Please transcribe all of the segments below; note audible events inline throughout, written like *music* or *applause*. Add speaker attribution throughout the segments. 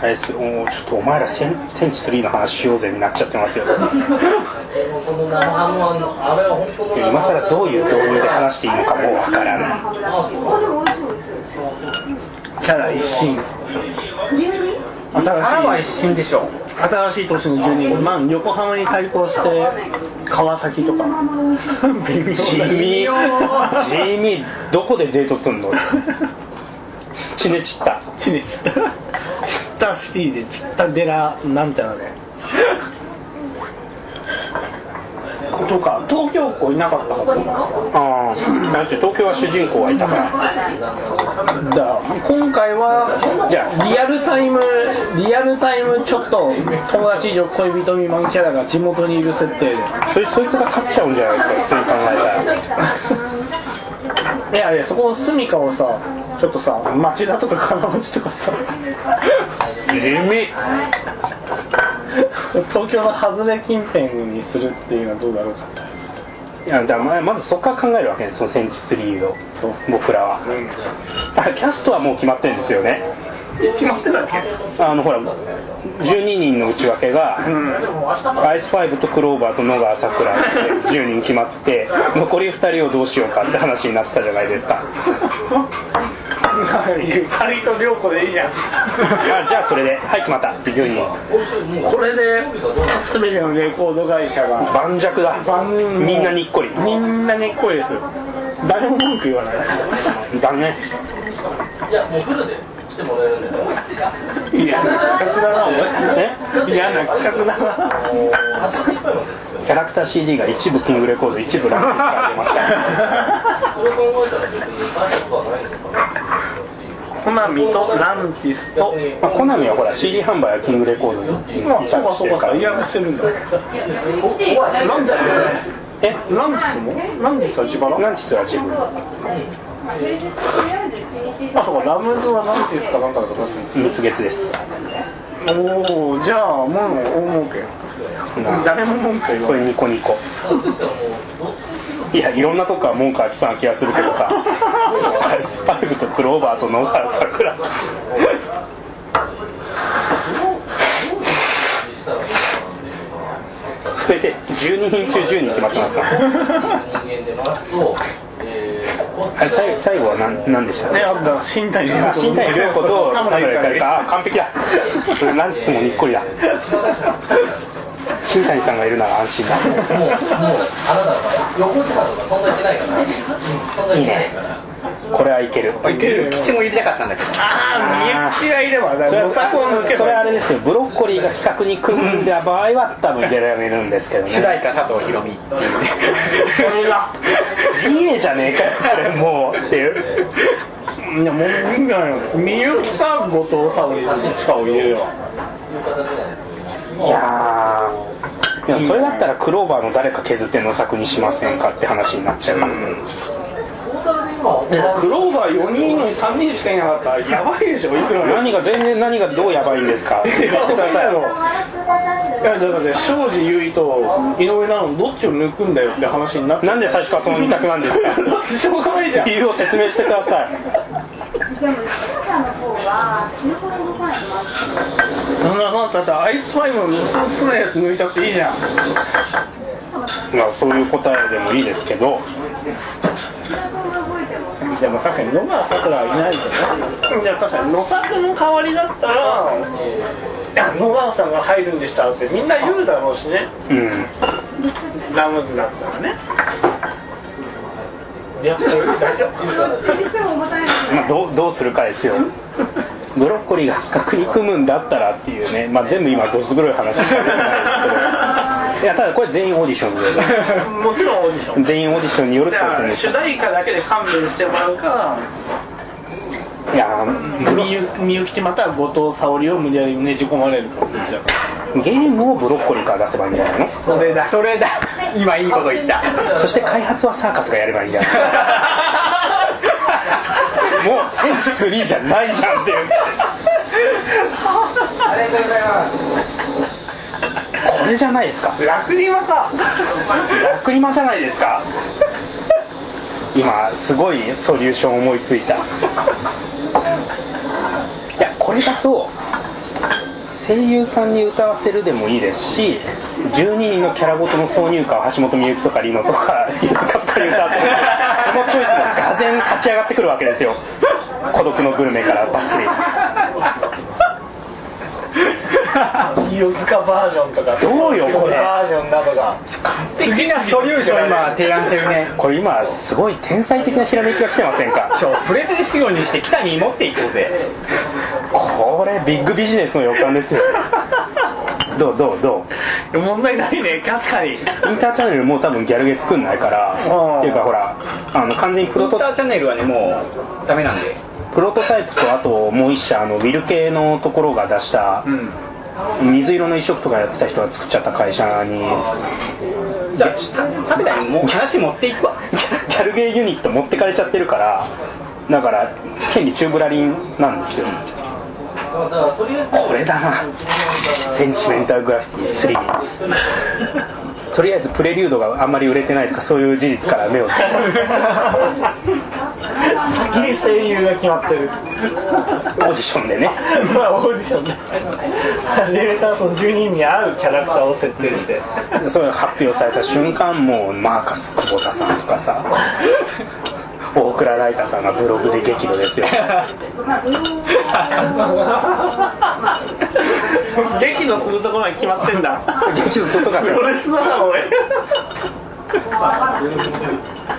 Speaker 1: あれです。おちょっとお前らセンセンチ3の話しようぜになっちゃってますよ。今更どういう導入で話していいのかもうわからない
Speaker 2: キャラ一新。
Speaker 3: 新は一瞬でしょ
Speaker 2: 新しい年の12月、まあ、横浜に対抗して川崎とか。
Speaker 1: 地味地味どこでデートすんの？チネチッタ
Speaker 2: チネチッタチッタシティでチッタデラなんてのねとか東京校いなかった。か
Speaker 1: ああだって東京は主人公はいた。から
Speaker 2: だから今回は
Speaker 1: じゃ
Speaker 2: リアルタイムリアルタイムちょっと友達以上恋人未満キャラが地元にいる設定で
Speaker 1: そいそいつが勝っちゃうんじゃないですか普通に考えた。ら
Speaker 2: いやいやそこの住処をさちょっとさ町田とか金町とかさ。
Speaker 1: 地味。
Speaker 2: 東京の外れ近辺にするっていうのはどうだろうか
Speaker 1: いやだからままずそこから考えるわけねそのセンチ3を。僕らは。だからキャストはもう決まってるんですよね
Speaker 2: 決まってたっけ？
Speaker 1: あのほら12人の内訳が、アイスファイブとクローバーと野川さくらって10人決まってて残り2人をどうしようかって話になってたじゃないですか。
Speaker 2: ゆかりと涼子でいいじゃん。
Speaker 1: あじゃあそれで。はい決まった。10人。
Speaker 2: これで全てのレコード会社が。
Speaker 1: 盤石だ。みんなにっこり。
Speaker 2: みんなにっこりです。誰も文句言わない。
Speaker 1: だね
Speaker 4: いや、もうフルで来てもらえるんで、
Speaker 2: 嫌な企画だなお前
Speaker 1: え
Speaker 2: 嫌な企画だな
Speaker 1: キャラクター CD が一部キングレコード一部ランキスから出ますから
Speaker 4: それ考えたら別に大したことはないんです。か
Speaker 2: コナミとランティスと。
Speaker 1: まあ、コナミはほら CD 販売はキングレコードに
Speaker 2: まあそうかそうか。そう違約してるんだ。ランティス
Speaker 1: え
Speaker 2: ランティスも？ランティスは自腹
Speaker 1: ランチスは自分
Speaker 2: あそうかラムズはランティスかなんかだとかするんです
Speaker 1: 蜜月です。
Speaker 2: おおじゃあもう大儲け。誰も文句言
Speaker 1: これ
Speaker 2: わない。
Speaker 1: ニコニコ。いやいろんなとこから文句が来そうな気がするけどさ。アイスファイブとクローバーと野原さくらそれで12人中10人決まってますか？
Speaker 4: 人間でますと、えー、
Speaker 1: あれ最後最後は何何でした？
Speaker 2: ねあとだ新谷
Speaker 1: あ新谷涼子と田村ゆかり。かあ完璧だ。ランチスもにっこりだ。新谷さんがいるなら安心だ。
Speaker 4: もう、もう、あなたは横とかとかそんなしないから、うん、そんなしないから。
Speaker 1: これはいける。
Speaker 3: いける。口も入れたかったんだけど。
Speaker 2: ああみゆきがいればだ
Speaker 1: それあれですよ。ブロッコリーが企画に組んだ場合は多分入れられるんですけどね。
Speaker 3: 主題歌佐藤ひろみっていう。ね
Speaker 2: それが
Speaker 1: GA じゃねえかよそれもうっていう。
Speaker 2: いやもういいんじゃないのみゆきか後藤沙織どっちかを入れるよ。
Speaker 1: いやー。いやそれだったらクローバーの誰か削っての作にしませんかって話になっちゃう、
Speaker 2: でクローバー4人のに3人しかいなかった。らやばいでしょいくら。
Speaker 1: 何が全然何がどうやばいんですか。
Speaker 2: いやだろいやだって庄司優衣と井上直のどっちを抜くんだよって話になって。
Speaker 1: なんで最初からその二択なんですか。
Speaker 2: しょうがないじゃん。
Speaker 1: 理由を説明してください。
Speaker 5: でも、視聴者の方は死ぬほどのファンいます。
Speaker 2: そんなのだってアイスファイブの娘すなやつ抜いたっていいじゃん。
Speaker 1: まあそういう答えでもいいですけど
Speaker 2: でも確かに野川さくらはいないけどね。いや確かに野作の代わりだったら野川さんが入るんでしたってみんな言うだろうしね。
Speaker 1: うん。
Speaker 2: ラムズだったらね。いや大丈夫。
Speaker 1: まあ、どうどうするかですよ。ブロッコリーが企画に組むんだったらっていうね、まあ、全部今どす黒い話してないですけどいやただこれ全員オーディションで *laughs*
Speaker 2: もちろんオーディション。
Speaker 1: 全員オーディションによるって
Speaker 2: だ
Speaker 1: ことですね。
Speaker 2: から主題歌だけで勘弁してもらうか。
Speaker 1: いやー
Speaker 2: みゆみゆきってまた後藤沙織を無理やりねじ込まれる
Speaker 1: ゲームをブロッコリーから出せばいいんじゃないの？
Speaker 3: それだ。それだ。今いいこと言った。*laughs*
Speaker 1: そして開発はサーカスがやればいいんじゃない？*laughs* もうセンチ3じゃないじゃんっていう。
Speaker 3: ありがとうございます
Speaker 1: これじゃないですか。
Speaker 2: ラクリマか
Speaker 1: ラクリマじゃないですか。今すごいソリューション思いついた。いやこれだと声優さんに歌わせるでもいいですし12人のキャラごとの挿入歌を橋本美幸とかリノとか使ったり歌わせるこのチョイスががぜん勝ち上がってくるわけですよ。孤独のグルメからバッスリ
Speaker 2: 清塚バージョンとか。
Speaker 1: どうよこれ。
Speaker 2: バージョンなどが。
Speaker 3: 次なソリューション今提案してるね。
Speaker 1: これ今すごい天才的なひらめきが来てませんか？
Speaker 3: ちょプレゼン資料にして北に持っていこうぜ。
Speaker 1: これビッグビジネスの予感ですよ。*laughs* どうどうどう？
Speaker 2: 問題ないね。確かに。
Speaker 1: インターチャンネルもう多分ギャルゲー作んないから。
Speaker 2: うん
Speaker 1: っていうかほらあの完全にプロト
Speaker 3: インターチャンネルはねもうダメなんで
Speaker 1: プロトタイプとあともう一社あのウィル系のところが出した
Speaker 3: うん。
Speaker 1: 水色の一色とかやってた人が作っちゃった会社に
Speaker 3: じゃあ食べたにもう話持っていくわ。
Speaker 1: ギャルゲーユニット持ってかれちゃってるからだから権利宙ぶらりんなんですよ。これだな。センチメンタルグラフィティ3とりあえずプレリュードがあんまり売れてないとかそういう事実から目をつけ
Speaker 2: 先に声優が決まってる。
Speaker 1: オーディションでね。
Speaker 2: まあオーディションで初めからその12人に合うキャラクターを設定して。
Speaker 1: それが発表された瞬間もうマーカス久保田さんとかさ大倉ライタさんがブログで激怒ですよ
Speaker 2: 激怒するところまで決まってんだ。
Speaker 1: 激怒するとか
Speaker 2: プロレスだなおい。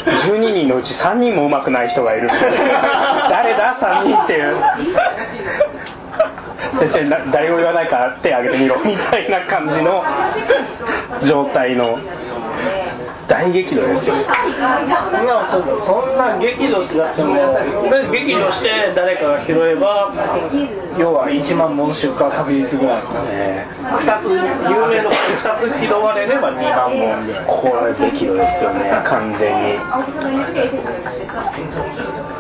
Speaker 1: 12人のうち3人も上手くない人がいる。誰だ？3人っていう。先生な誰も言わないから手挙げてみろ。みたいな感じの状態の大激怒ですよ。
Speaker 2: そんなそんな激怒しだっても激怒して誰かが拾えば要は1万本出荷確実ぐらい
Speaker 1: ね。
Speaker 2: 2つ有名どころ2つ拾われれば2万本ぐらい
Speaker 1: これ激怒ですよね完全に。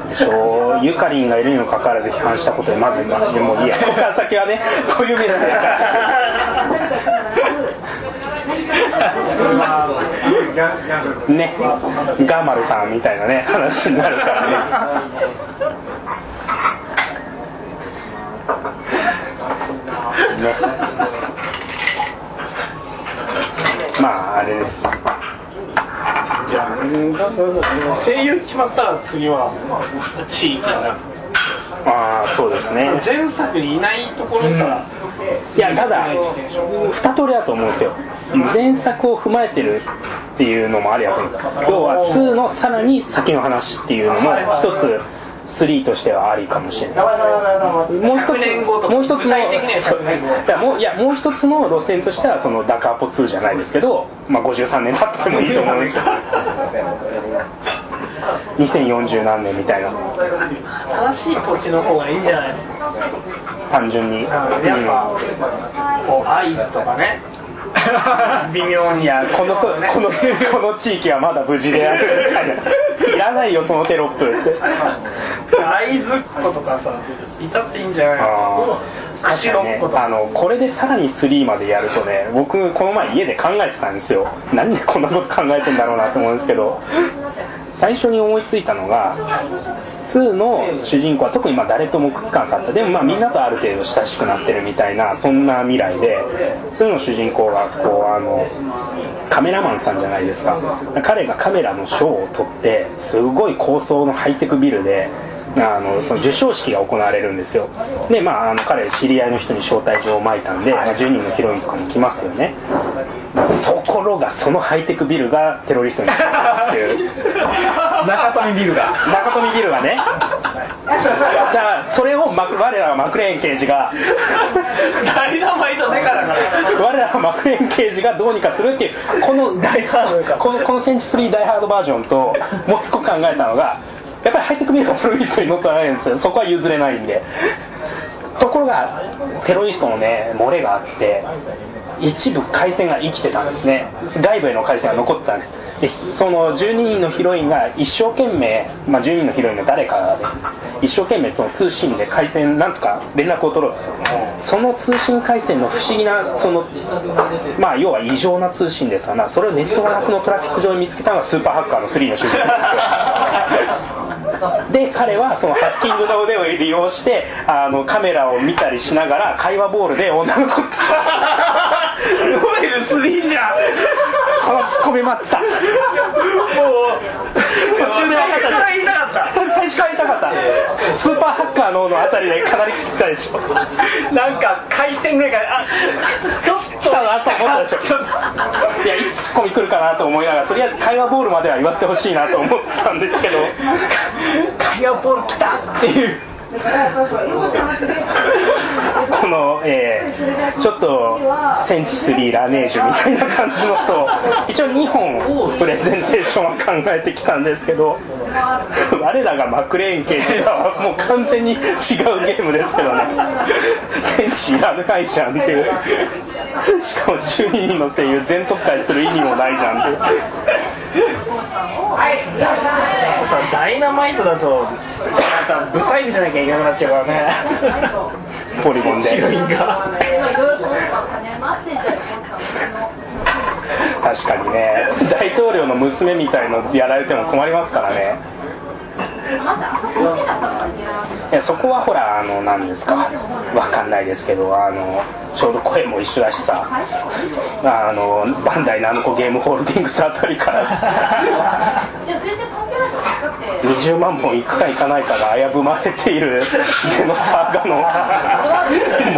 Speaker 1: でしょゆかりんがいるにもかかわらず批判したことでまずでもいいや。ここから先はねこういうメッセージだからね。ガマルさんみたいなね話になるからね。ね。まああれです。
Speaker 2: じゃあ声優決まったら次は地域かな。
Speaker 1: ああそうですね。
Speaker 2: 前作にいないところから、
Speaker 1: いやただ二通りだと思うんですよ。前作を踏まえてるっていうのもありやと思う要は2のさらに先の話っていうのも一つ3としてはありかもしれない。もう一
Speaker 2: 100年後とか
Speaker 1: つもう一つの
Speaker 2: 具体的には100年後
Speaker 1: いやもういやもう一つの路線としてはそのダカーポ2じゃないですけど、まあ、53年経っててもいいと思うんですよ。2040何年みたいな。
Speaker 2: 新しい土地の方がいいんじゃないの？
Speaker 1: 単純に、
Speaker 2: やっぱこう合図とかね微妙に
Speaker 1: いやこのこのこの地域はまだ無事である。いらないよそのテロップって。
Speaker 2: 合図っ子とかさいたっていいんじゃないの？
Speaker 1: あー。
Speaker 2: 串ろっ子とか。
Speaker 1: あのこれでさらに3までやるとね僕この前家で考えてたんですよ。なんでこんなこと考えてんだろうなと思うんですけど最初に思いついたのが2の主人公は特にま誰ともくっつかなかった。でもまあみんなとある程度親しくなってるみたいなそんな未来で2の主人公がこうあのカメラマンさんじゃないですか。彼がカメラのショーを撮ってすごい高層のハイテクビルであのその授賞式が行われるんですよ。でまああの彼知り合いの人に招待状をまいたんで、まあ、10人のヒロインとかも来ますよね。ところがそのハイテクビルがテロリストになったっていう *laughs*
Speaker 3: 中富ビルが。
Speaker 1: 中富ビルがね。だからそれをマク我らがマクレーン刑事が。
Speaker 2: ダイナマイトデカだから
Speaker 1: 我らがマクレーン刑事がどうにかするっていうこの
Speaker 2: ダイハードか
Speaker 1: このこのセンチ3ダイハードバージョンともう一個考えたのがやっぱりハイテクビルがテロリストに乗っ取られるんですよ。そこは譲れないんで。ところがテロリストのね漏れがあって一部回線が生きてたんですね。外部への回線が残ってたんです。でその12人のヒロインが一生懸命、まあ、12人のヒロインの誰かが一生懸命その通信で回線なんとか連絡を取ろうとする。その通信回線の不思議なそのまあ要は異常な通信ですわな。それをネットワークのトラフィック上に見つけたのがスーパーハッカーの3の主人公 *laughs* で彼はそのハッキングの腕を利用してあのカメラを見たりしながら会話ボールで女の子。
Speaker 2: ノエル3じゃん。
Speaker 1: そのツッコミ待ってた。
Speaker 2: もう途中で分かった言いたかった
Speaker 1: 最初から言いたかった。スーパーハッカーののあたりでかなり切ったでしょ。
Speaker 2: なんか回線ぐらいからあちょっと。
Speaker 1: 来たなと思ったでしょ。いやいつツッコミ来るかなと思いながらとりあえず会話ボールまでは言わせてほしいなと思ってたんですけど。*laughs*
Speaker 2: 会話ボール来たっていう
Speaker 1: この、えーちょっとセンチスリーラネージュみたいな感じのと一応2本プレゼンテーションは考えてきたんですけど *laughs* 我らがマクレーン刑事らはもう完全に違うゲームですけどね。センチいらないじゃんっていう。しかも12人の声優全特会する意味もないじゃんっていう。
Speaker 2: さダイナマイトだとなんかブサイクじゃなきゃいけなくなっちゃうからね。
Speaker 1: ポリゴンで。
Speaker 2: ヒロインが。
Speaker 1: 確かにね。大統領の娘みたいのやられても困りますからねいやそこはほらあの何ですかわかんないですけどあのちょうど声も一緒だしさあのバンダイナムコゲームホールディングスあたりから。20万本いくかいかないかが危ぶまれているゼノサーガの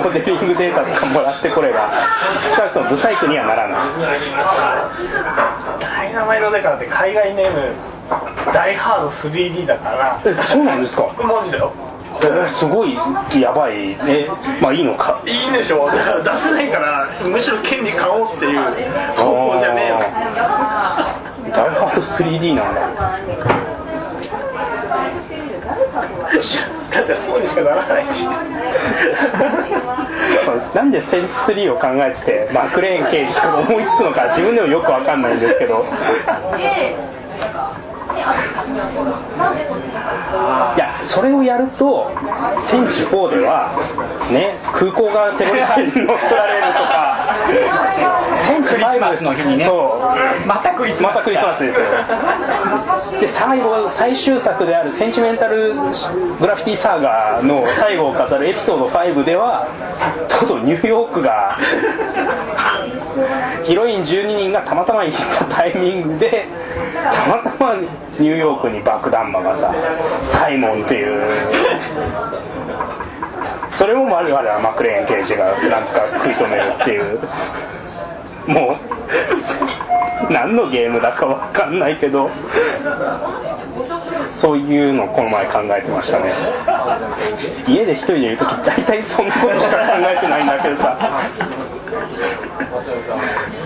Speaker 1: モデリングデータとかもらってこれば少なくともブサイクにはならない。
Speaker 2: ダイナマイトデカって海外ネームダイハード 3D だから
Speaker 1: えそうなんですか？
Speaker 2: マジだよ。
Speaker 1: えーすごいやばい。えまあいいのか。
Speaker 2: いいんでしょだから出せないからむしろ権利買おうっていう方向じゃねえよ。
Speaker 1: ダイハード 3D なんだ。
Speaker 2: だってそうにしかならない。
Speaker 1: なんでセンチ3を考えててマクレーン刑事とか思いつくのか自分でもよくわかんないんですけどいやそれをやると戦地4ではね空港がテロリストに乗っ取られるとか。*laughs* センチ5
Speaker 3: クリスマスの日にね。
Speaker 1: そう。
Speaker 3: またクリスマス
Speaker 1: またクリスマスですよ。で最後最終作である「センチメンタルグラフィティサーガー」の最後を飾るエピソード5ではとうとうニューヨークが *laughs* ヒロイン12人がたまたま行ったタイミングでたまたまニューヨークに爆弾魔がさサイモンっていう。それも我々はマクレーン刑事がなんとか食い止めるっていうもう何のゲームだかわかんないけどそういうのこの前考えてましたね。家で一人でいる時大体そんなことしか考えてないんだけどさ。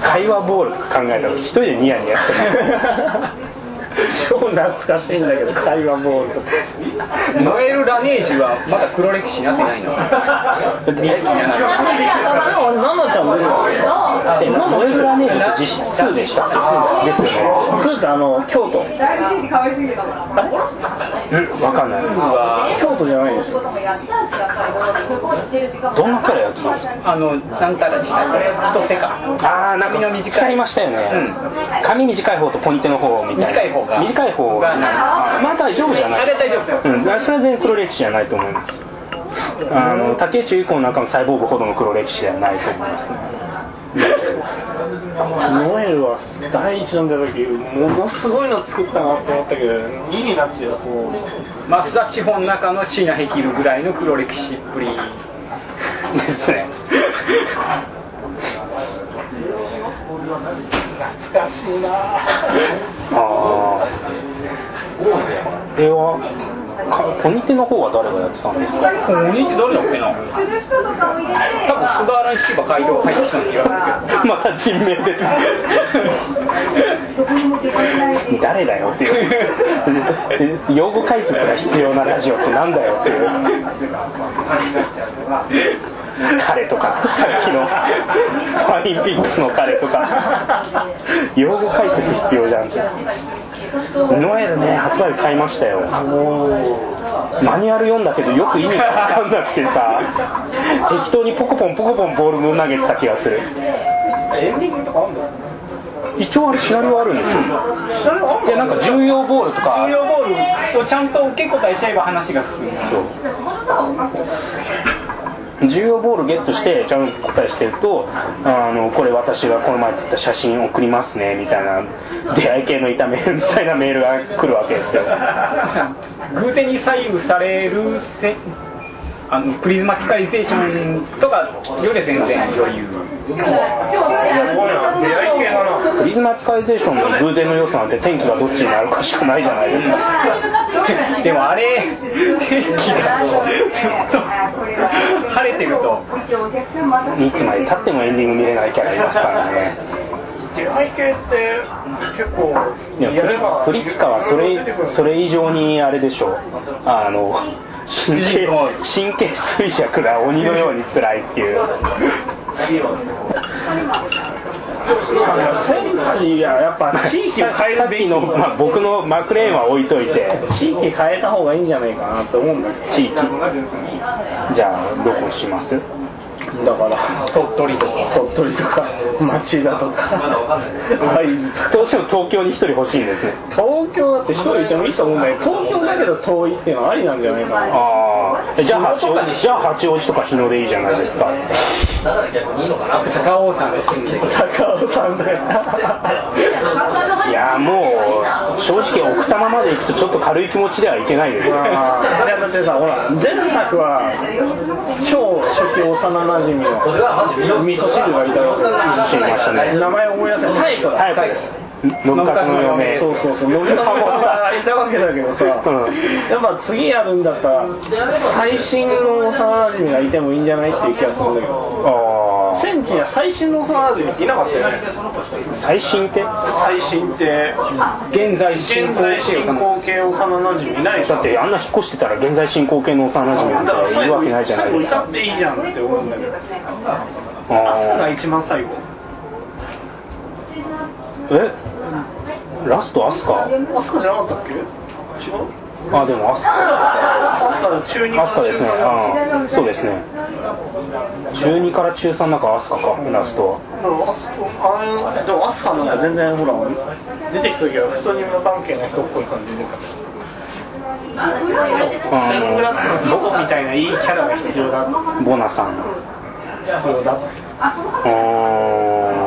Speaker 1: 会話ボールとか考えた時一人でニヤニヤしてる。
Speaker 2: 超懐かしいんだけど会話ボールとか。
Speaker 3: ノエル・ラネージュはまだ黒歴史になってないの。*laughs*
Speaker 2: ナナ *laughs* *laughs* ちゃん出るわ
Speaker 1: えノエルラネージって実質2でしたですよね。
Speaker 2: そうってあの京都。
Speaker 1: うんわかんない。
Speaker 2: 京都じゃないでしょ
Speaker 1: どんなキャラやってたんですか？
Speaker 3: あのなんたらでしたっけ千歳か
Speaker 1: ああなんか
Speaker 3: 短
Speaker 1: りましたよね、髪短い方とポインテの方みたいな。
Speaker 3: 短い方が。
Speaker 1: 短い方
Speaker 3: が
Speaker 1: まあ大丈夫じゃない。
Speaker 3: あれ大丈夫ですよ。
Speaker 1: うん、それは全然黒歴史じゃないと思います。あの竹内結子の中のサイボーグほどの黒歴史ではないと思います。ね
Speaker 2: ノエルは第一弾出た時ものすごいの作ったなって思ったけど2になってこう
Speaker 3: 松田地方の中の椎名ヘキルぐらいの黒歴史っぷり
Speaker 1: ですね。
Speaker 2: 懐かしいな。
Speaker 1: ああこれはかポニテの方は誰がやってたんですか？
Speaker 3: お兄って誰だっけな
Speaker 5: する人とかを入れて
Speaker 3: 多分菅原に聞けば街道入ってきた気がするけど。
Speaker 1: また人名で。誰だよっていう。用語解説が必要なラジオってなんだよっていう。彼とかさっきの。ファインピックスの彼とか。用語解説必要じゃん。ってノエルね発売日買いましたよマニュアル読んだけどよく意味が分かんなくてさ適当にポコポンポコポンボール投げてた気がする。
Speaker 2: エンディングとかあるんで
Speaker 1: 一応あれシナリオあるんですよいやなんか重要ボールとか。
Speaker 2: 重要ボールをちゃんと受け答えしちゃえば話が進む。そう。
Speaker 1: 重要ボールゲットしてちゃんと答えしてるとあのこれ私がこの前撮った写真送りますねみたいな出会い系の炒めるみたいなメールが来るわけですよ。*laughs*
Speaker 2: 偶然に左右されるあのプリズマティカリゼーションとかより全然余裕
Speaker 1: プリズマティカリゼーションの偶然の要素なんて天気がどっちになるかしかないじゃないですか
Speaker 2: でもあれ天気がずっと晴れてると
Speaker 1: いつまでたってもエンディング見れないキャラいますからね
Speaker 2: 出会い系って結構
Speaker 1: いや
Speaker 2: やれば
Speaker 1: プリキカはそれそれ以上にあれでしょう。あの神経神経衰弱が鬼のように辛いっていう。
Speaker 2: センスややっぱ地域を変えるべき
Speaker 1: まあ、僕のマクレーンは置いといて
Speaker 2: 地域変えた方がいいんじゃないかなって思うんだけど。
Speaker 1: 地域。じゃあどこします？
Speaker 2: だから。鳥取とか。鳥取とか町田とか会津とか。
Speaker 1: どうしても東京に一人欲しいんですね。
Speaker 2: 東京だって一人いてもいいと思うんだけど。東京だけど遠いっていうのはありなんじゃないかな。
Speaker 1: ああじゃあ八王子じゃあ八王子とか日野でいいじゃないですか。
Speaker 4: だから逆にいいのかな？
Speaker 2: 高尾山で住んで高尾山だよ。
Speaker 1: いやもう正直奥多摩まで行くとちょっと軽い気持ちではいけないです。よ
Speaker 2: いやだってさほら前作は超初期幼馴染の味噌汁がいた
Speaker 1: ね
Speaker 2: 名前思い出せない。太鼓だ
Speaker 1: 早くです。の嫁。
Speaker 2: そうそうそう。がいたわけだけどさ、
Speaker 1: うん。
Speaker 2: やっぱ次やるんだったら最新の幼馴染がいてもいいんじゃないっていう気がするんだけど。
Speaker 1: あ
Speaker 2: 戦地には最新の幼馴染っていなかったよね。
Speaker 1: あ最新って？
Speaker 2: 最新って現在進行形進行形幼馴染いないでしょ。
Speaker 1: だってあんな引っ越してたら現在進行形の幼馴染なんているわけないじゃないですか。
Speaker 2: 最後歌っていいじゃんって思うんだけど
Speaker 1: あ
Speaker 2: 朝が
Speaker 1: ー
Speaker 2: 一番最後
Speaker 1: えラストアスカ
Speaker 2: 朝じゃなかったっけ違う
Speaker 1: あでもアスカ
Speaker 2: 朝中二
Speaker 1: アスカですね。うん。そうですね。中2から中3なんかアスカかラストは。
Speaker 2: あでもアスカなんか全然ほら出てきた時は普通に無関係な人っぽい感じで出てたからさサングラスの人みたいないいキャラが必要だ。
Speaker 1: ボナさん。
Speaker 2: 必要だ。
Speaker 1: うー。ん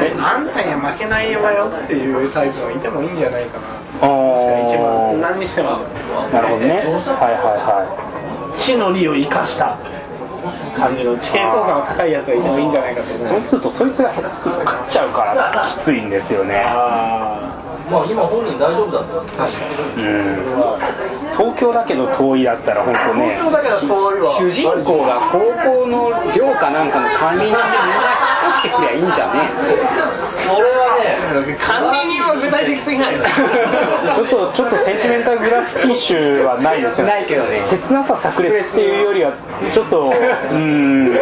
Speaker 2: えあんたには負けないわよっていうタイプがいてもいいんじゃないかな。
Speaker 1: あ
Speaker 2: 一番
Speaker 1: ー
Speaker 2: 何にしても。
Speaker 1: なるほどね。はいは
Speaker 2: 地の利を生かした。感じの地形効果の高いやつがいてもいいんじゃないかと
Speaker 1: そうするとそいつが下手すると勝っちゃうからきついんですよね。
Speaker 2: あ
Speaker 4: まあ今本人大丈夫だったよ確かに
Speaker 1: うん東京だけど遠いだったら本当ね
Speaker 2: だけどそういう
Speaker 1: 主人公が高校の寮かなんかの管理人でみんな引っ越してくりゃいいんじゃね
Speaker 4: それはね。
Speaker 2: 管理人は具体的すぎない
Speaker 1: ちょっとちょっとセンチメンタルグラフィティ集はないですよね。
Speaker 2: ないけどね。
Speaker 1: 切なさ炸裂っていうよりはちょっとうーん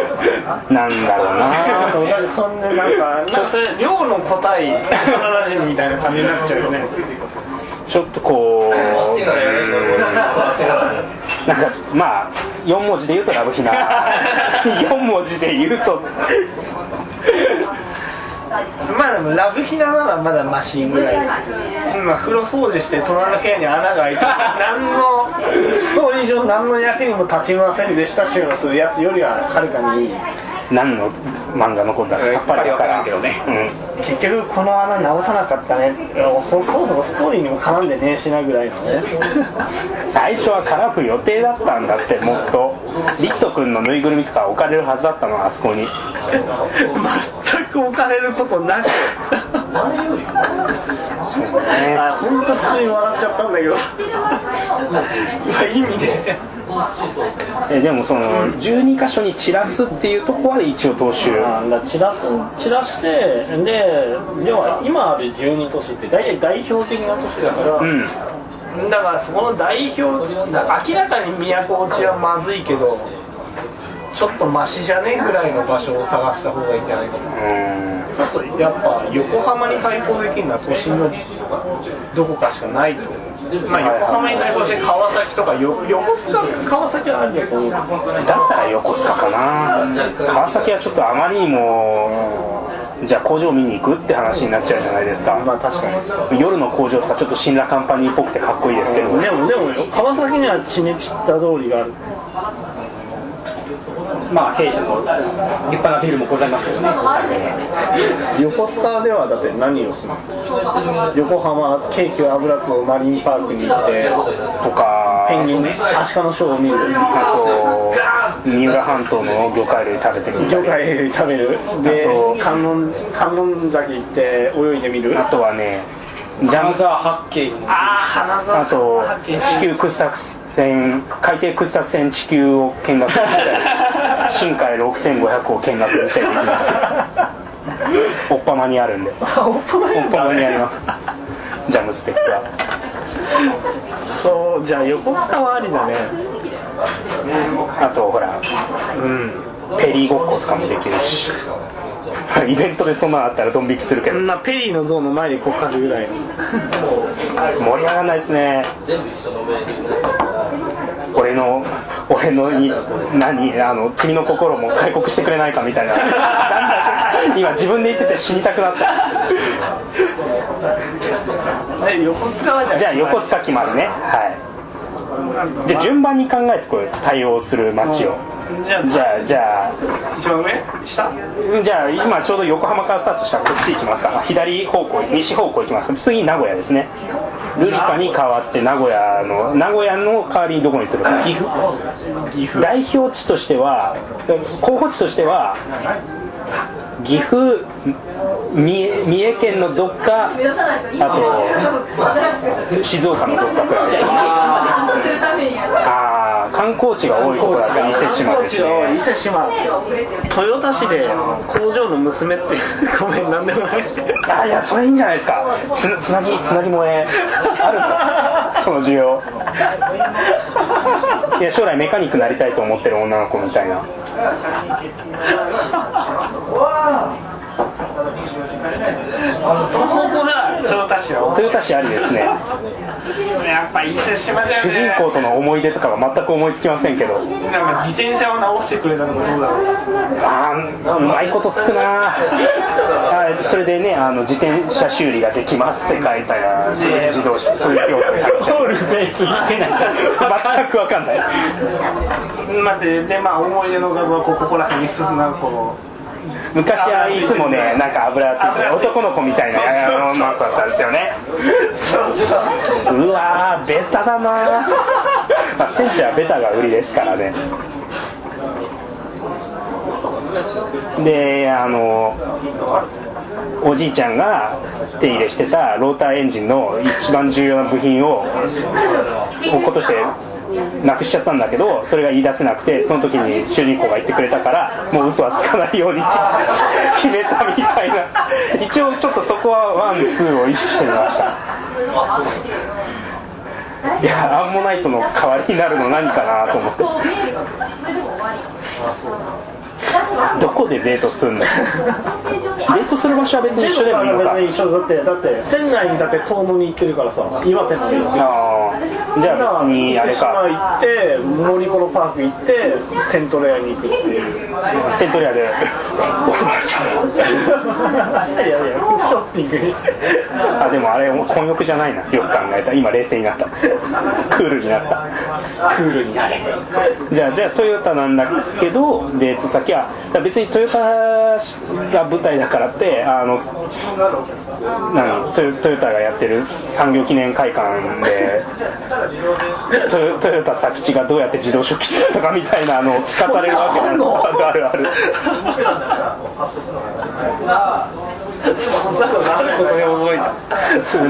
Speaker 1: なんだろうな
Speaker 2: そんななんかなんかそれ寮の答え幼馴染みたいな感じになっちゃうよね
Speaker 1: ちょっとこうなんかまあ4文字で言うとラブヒナ。*laughs* 4文字で言うと。
Speaker 2: まあでもラブヒナならまだマシぐらい。今風呂掃除して隣の部屋に穴が開いて *laughs* 何のストーリー上何の役にも立ちませんでした集をするやつよりははるかにいい
Speaker 1: 何の漫画のことだかさっぱりわからんけどね、うん。
Speaker 2: 結局この穴直さなかったね。そもそもストーリーにも絡んでねえしなぐらいのね。*laughs*
Speaker 1: 最初は絡む予定だったんだってもっと。リクト君のぬいぐるみとか置かれるはずだったのあそこに。*laughs*
Speaker 2: 全く置かれることなく本当普通に笑っちゃったんだけど。まあ意味で
Speaker 1: え。でもその12箇所に散らすっていうところは一応踏襲
Speaker 2: 散らす散らしてで要は今ある12都市って大体代表的な都市だから、
Speaker 1: うん。
Speaker 2: だからそこの代表明らかに都落ちはまずいけどちょっとマシじゃねえぐらいの場所を探した方がいいんじゃないかと。
Speaker 1: うん
Speaker 2: そうするとやっぱ横浜に対抗できるのは都心のどこかしかないと思うまあ横浜に対抗して川崎とかよ横須賀川崎はあるんだと思う
Speaker 1: だったら横須賀かな。川崎はちょっとあまりにもじゃあ工場見に行くって話になっちゃうじゃないですか、
Speaker 2: まあ確かに。
Speaker 1: 夜の工場とかちょっとシンラカンパニーっぽくてかっこいいですけど、
Speaker 2: でもでも川崎には地に散った通りがある
Speaker 3: まあ弊社の立派なビルもございますけどね。
Speaker 2: 横須賀ではだって何をするの横浜京急油壺マリンパークに行って
Speaker 1: とか
Speaker 2: ペンギンアシカのショーを見る
Speaker 1: あと三浦半島の魚介類食べてみたり。
Speaker 2: 魚介類食べる。で観音観音崎行って泳いでみる。
Speaker 1: あとはねジャン
Speaker 3: ザー八景。
Speaker 2: ああ
Speaker 1: と地球掘削船海底掘削船地球を見学したり *laughs* 深海6500を見学したりできます。*laughs* おっぱまにあるんで。
Speaker 2: おっぱまに
Speaker 1: おっぱまにあります。ジャムステックは。
Speaker 2: そうじゃあ横須賀はありだね。
Speaker 1: あとほら
Speaker 2: うん。
Speaker 1: ペリーごっことかもできるしイベントでそんなのあったらドン引きするけど。
Speaker 2: そんなペリーの像の前でこかるぐらい
Speaker 1: 盛り上がらないですね。俺の俺のに何あの君の心も開国してくれないかみたいな。*laughs* 今自分で言ってて死にたくなった。
Speaker 2: え横須賀はじゃあ。
Speaker 1: じゃあ横須賀決まりね。はい。じゃあ順番に考えてこう対応する街を
Speaker 2: じゃあ
Speaker 1: じゃあじゃあ
Speaker 2: 一番上？下？
Speaker 1: じゃあ今ちょうど横浜からスタートしたらこっち行きますか。左方向西方向行きますか。次名古屋ですね。ルリカに代わって名古屋の名古屋の代わりにどこにするか。岐阜？
Speaker 2: 岐阜。
Speaker 1: 代表地としては候補地としては岐阜三重三重県のどっかあと静岡のどっかくらいああ観光地が多いところだと伊勢志摩です
Speaker 2: 伊
Speaker 1: ね
Speaker 2: 勢志摩。豊田市で工場の娘って *laughs* ごめんなんでもない。
Speaker 1: あいやそれいいんじゃないですか。つつなぎつなぎ萌えあるかその需要。いや将来メカニックになりたいと思ってる女の子みたいな
Speaker 2: そこが豊田市は
Speaker 1: 豊田市ありですね。
Speaker 2: やっぱ伊勢志摩だよ
Speaker 1: 主
Speaker 2: ね
Speaker 1: 人公との思い出とかは全く思いつきませんけど。
Speaker 2: なんか自転車を直してくれたのがどうだろう。
Speaker 1: あーうまいことつくな。あそれでねあの自転車修理ができますって書いたら鈴木自動車鈴木オールベースに。けない全く分かんない。*laughs*
Speaker 2: 待ってでまあ思い出の画像はここら辺に進んだこの
Speaker 1: 昔はいつもねなんか油ついてる男の子みたいな女の子だったんですよね。うわーベタだな。*laughs* まあ戦地はベタが売りですからね。であのおじいちゃんが手入れしてたローターエンジンの一番重要な部品を落っことしてなくしちゃったんだけどそれが言い出せなくてその時に主人公が言ってくれたからもう嘘はつかないように決めたみたいな。一応ちょっとそこはワンツーを意識してみました。いやアンモナイトの代わりになるの何かなと思って。*laughs* どこでデートすんの？*laughs* デートする場所は別に一緒でもいいのか？
Speaker 2: 別に一緒だってだって仙台にだって遠野に行ってるからさ岩手まで行って
Speaker 1: あー。じゃあ別にあれか。
Speaker 2: 行って森コロパーク行ってセントレアに行くっていう。
Speaker 1: セントリアで「おふまりちゃん
Speaker 2: いやいやショッピング。に
Speaker 1: あでもあれ混浴じゃないな。よく考えた今冷静になった。クールになった。クールになれ。じゃあじゃあトヨタなんだけどデート先はだから別にトヨタが舞台だからってあの何トヨトヨタがやってる産業記念会館でトヨトヨタ佐吉がどうやって自動食器作ったかみたいなのを語れるわけなのあるある。ある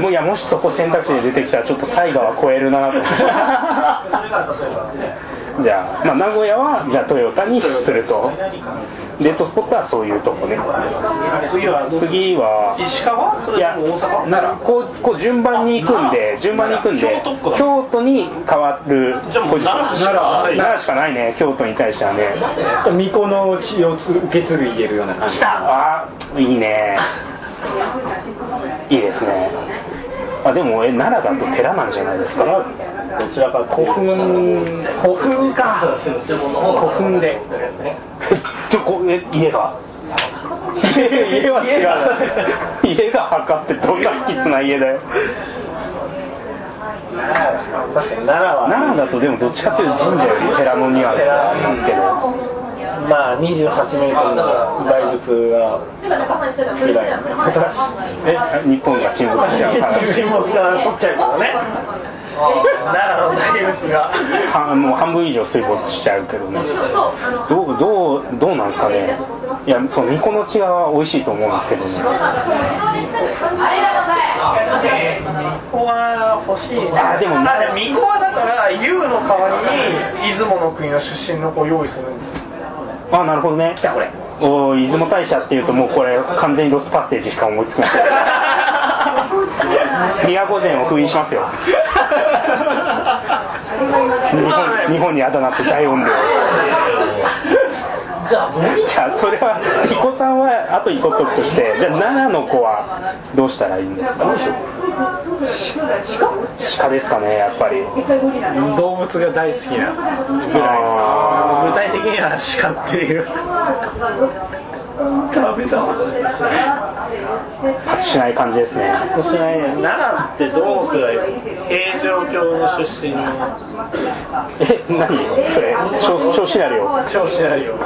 Speaker 1: い。*laughs* やもしそこ選択肢で出てきたらちょっと才川超えるなと思って *laughs* じゃあ、まあ、名古屋はじゃあトヨタにすると。デートスポットはそういうとこね。
Speaker 2: 次は石川？それ
Speaker 1: いや
Speaker 2: 大阪？
Speaker 1: ならこうこう順番に行くんで順番に行くんで
Speaker 2: 京都
Speaker 1: に変わる
Speaker 2: じゃあもう奈良しかない。
Speaker 1: 奈良しかないね京都に対してはね。
Speaker 3: 巫女の血をつ受け継いでるような感じ。
Speaker 1: あいいね。*laughs* いいですねあでもえ奈良だと寺なんじゃないですか？
Speaker 3: どちらか古墳古墳か。古墳で。*laughs*
Speaker 1: ちょこえ家が？家家は違う。家が墓ってどんな不吉な家だよ。
Speaker 2: 奈良は。
Speaker 1: 奈良だとでもどっちかというと神社より寺のニュアンスがありますけど
Speaker 2: まあ28メートルの大仏がぐらいのね
Speaker 1: え日本が沈没しちゃう。話
Speaker 2: 沈没が取っちゃうからね。奈良の大仏が。
Speaker 1: はもう半分以上水没しちゃうけどね。どうどうどうなんですかね。いやそう巫女の血は美味しいと思うんですけどね。
Speaker 2: ここは欲しいな
Speaker 1: あでも
Speaker 2: 巫女はだから竜の代わりに出雲の国の出身の子を用意するんです
Speaker 1: あなるほどね。
Speaker 2: 来たこれ。
Speaker 1: お出雲大社っていうともうこれ完全にロストパッセージしか思いつかない。*laughs* 宮御前を封印しますよ。日本日本にあだなって大音量。じゃあそれはピコさんはあと一個とくとしてじゃあ奈良の子はどうしたらいいんですか？鹿？ですかねやっぱり。
Speaker 2: 動物が大好きなぐらいには鹿っていう食べた。
Speaker 1: しない感じですね。
Speaker 2: しないね。奈良ってどうすればいい？平城京の出身の。
Speaker 1: え何それ？調調子なるよ。
Speaker 2: 超しないよ。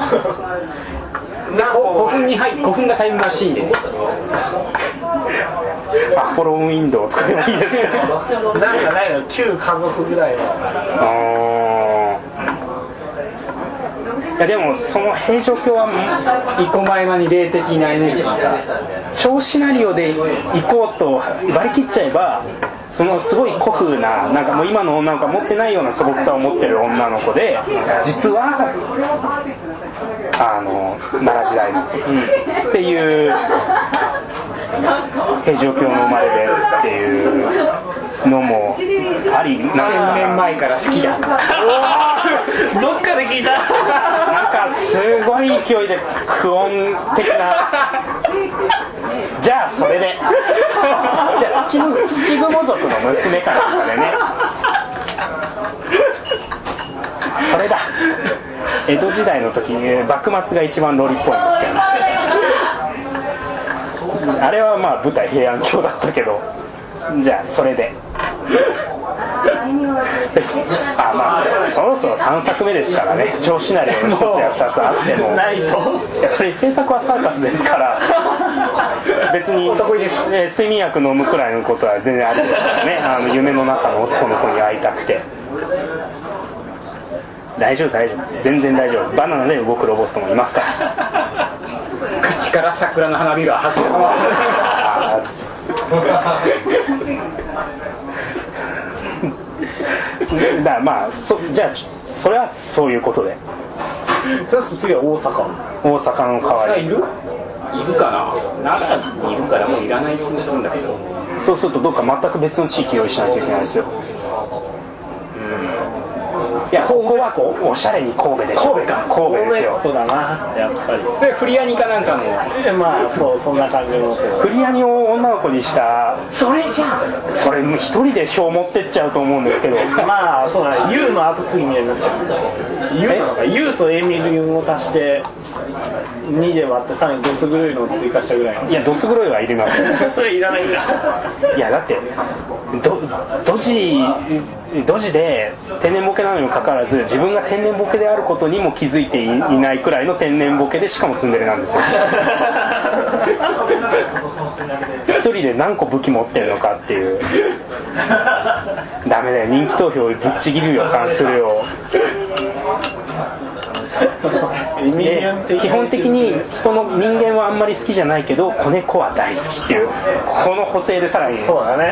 Speaker 3: 古墳に入古墳がタイムマシーンで。
Speaker 1: アポロンウィンドウとかでもいいです
Speaker 2: なんかないの？旧家族ぐらいの。
Speaker 1: あーいやでもその平城京は
Speaker 3: 生駒山に霊的なエネルギーが
Speaker 1: 超シナリオで行こうと割り切っちゃえばそのすごい古風ななんかもう今の女の子が持ってないような素朴さを持ってる女の子で実はあの奈良時代の、っていう平城京の生まれでっていう。のもありなんか
Speaker 3: 1000年前から好きだ。
Speaker 2: どっかで聞いた。
Speaker 1: なんかすごい勢いでクオン的な。じゃあそれで。じゃあ土の土雲族の娘かなんかでね。それだ。江戸時代の時に幕末が一番ロリっぽいんですけど。ねあれはまあ舞台平安京だったけどじゃあそれで。*laughs* あまあそろそろ3作目ですからね。調子なりの1つや2つあっても。
Speaker 2: ないと
Speaker 1: いやそれ制作はサーカスですから。別に、えー睡眠薬飲むくらいのことは全然ありですからね。あの夢の中の男の子に会いたくて。大丈夫大丈夫。全然大丈夫。バナナで動くロボットもいますから。*laughs*
Speaker 3: 口から桜の花びら吐く。*laughs*
Speaker 1: あーつって *laughs* だからまあそじゃあそれはそういうことで。
Speaker 2: じゃあ次は大阪。
Speaker 1: 大阪の代わり。
Speaker 3: いる？いるかな。奈良にいるからもういらない気もするんだけど。
Speaker 1: そうするとどっか全く別の地域用意しないといけないですよいやここはこうおしゃれに神戸でしょ。神戸か。神戸ですよ。
Speaker 2: 神戸だなやっぱり。
Speaker 3: それフリアニかなんかの。
Speaker 2: えまあそうそんな感じの
Speaker 1: クリアニを女の子にした。それじゃん。それもう一人で票持ってっちゃうと思うんですけど。*laughs*
Speaker 2: まあそうだね。U の後継ぎみたいになっちゃう U なのか U とエミリンを足して2で割ってさらにドス黒いのを追加したぐらい。の
Speaker 1: いやドス黒いはいりますよ
Speaker 2: それいらないんだ。
Speaker 1: いやだってどドジドジで天然ボケなのにもかかわらず自分が天然ボケであることにも気づいていいないくらいの天然ボケでしかもツンデレなんですよ。*laughs* 一人で何個武器持ってるのかっていう。ダメだよ。人気投票ぶっちぎるよ関するよ基本的に人の人間はあんまり好きじゃないけど子猫は大好きっていう。この補正でさらに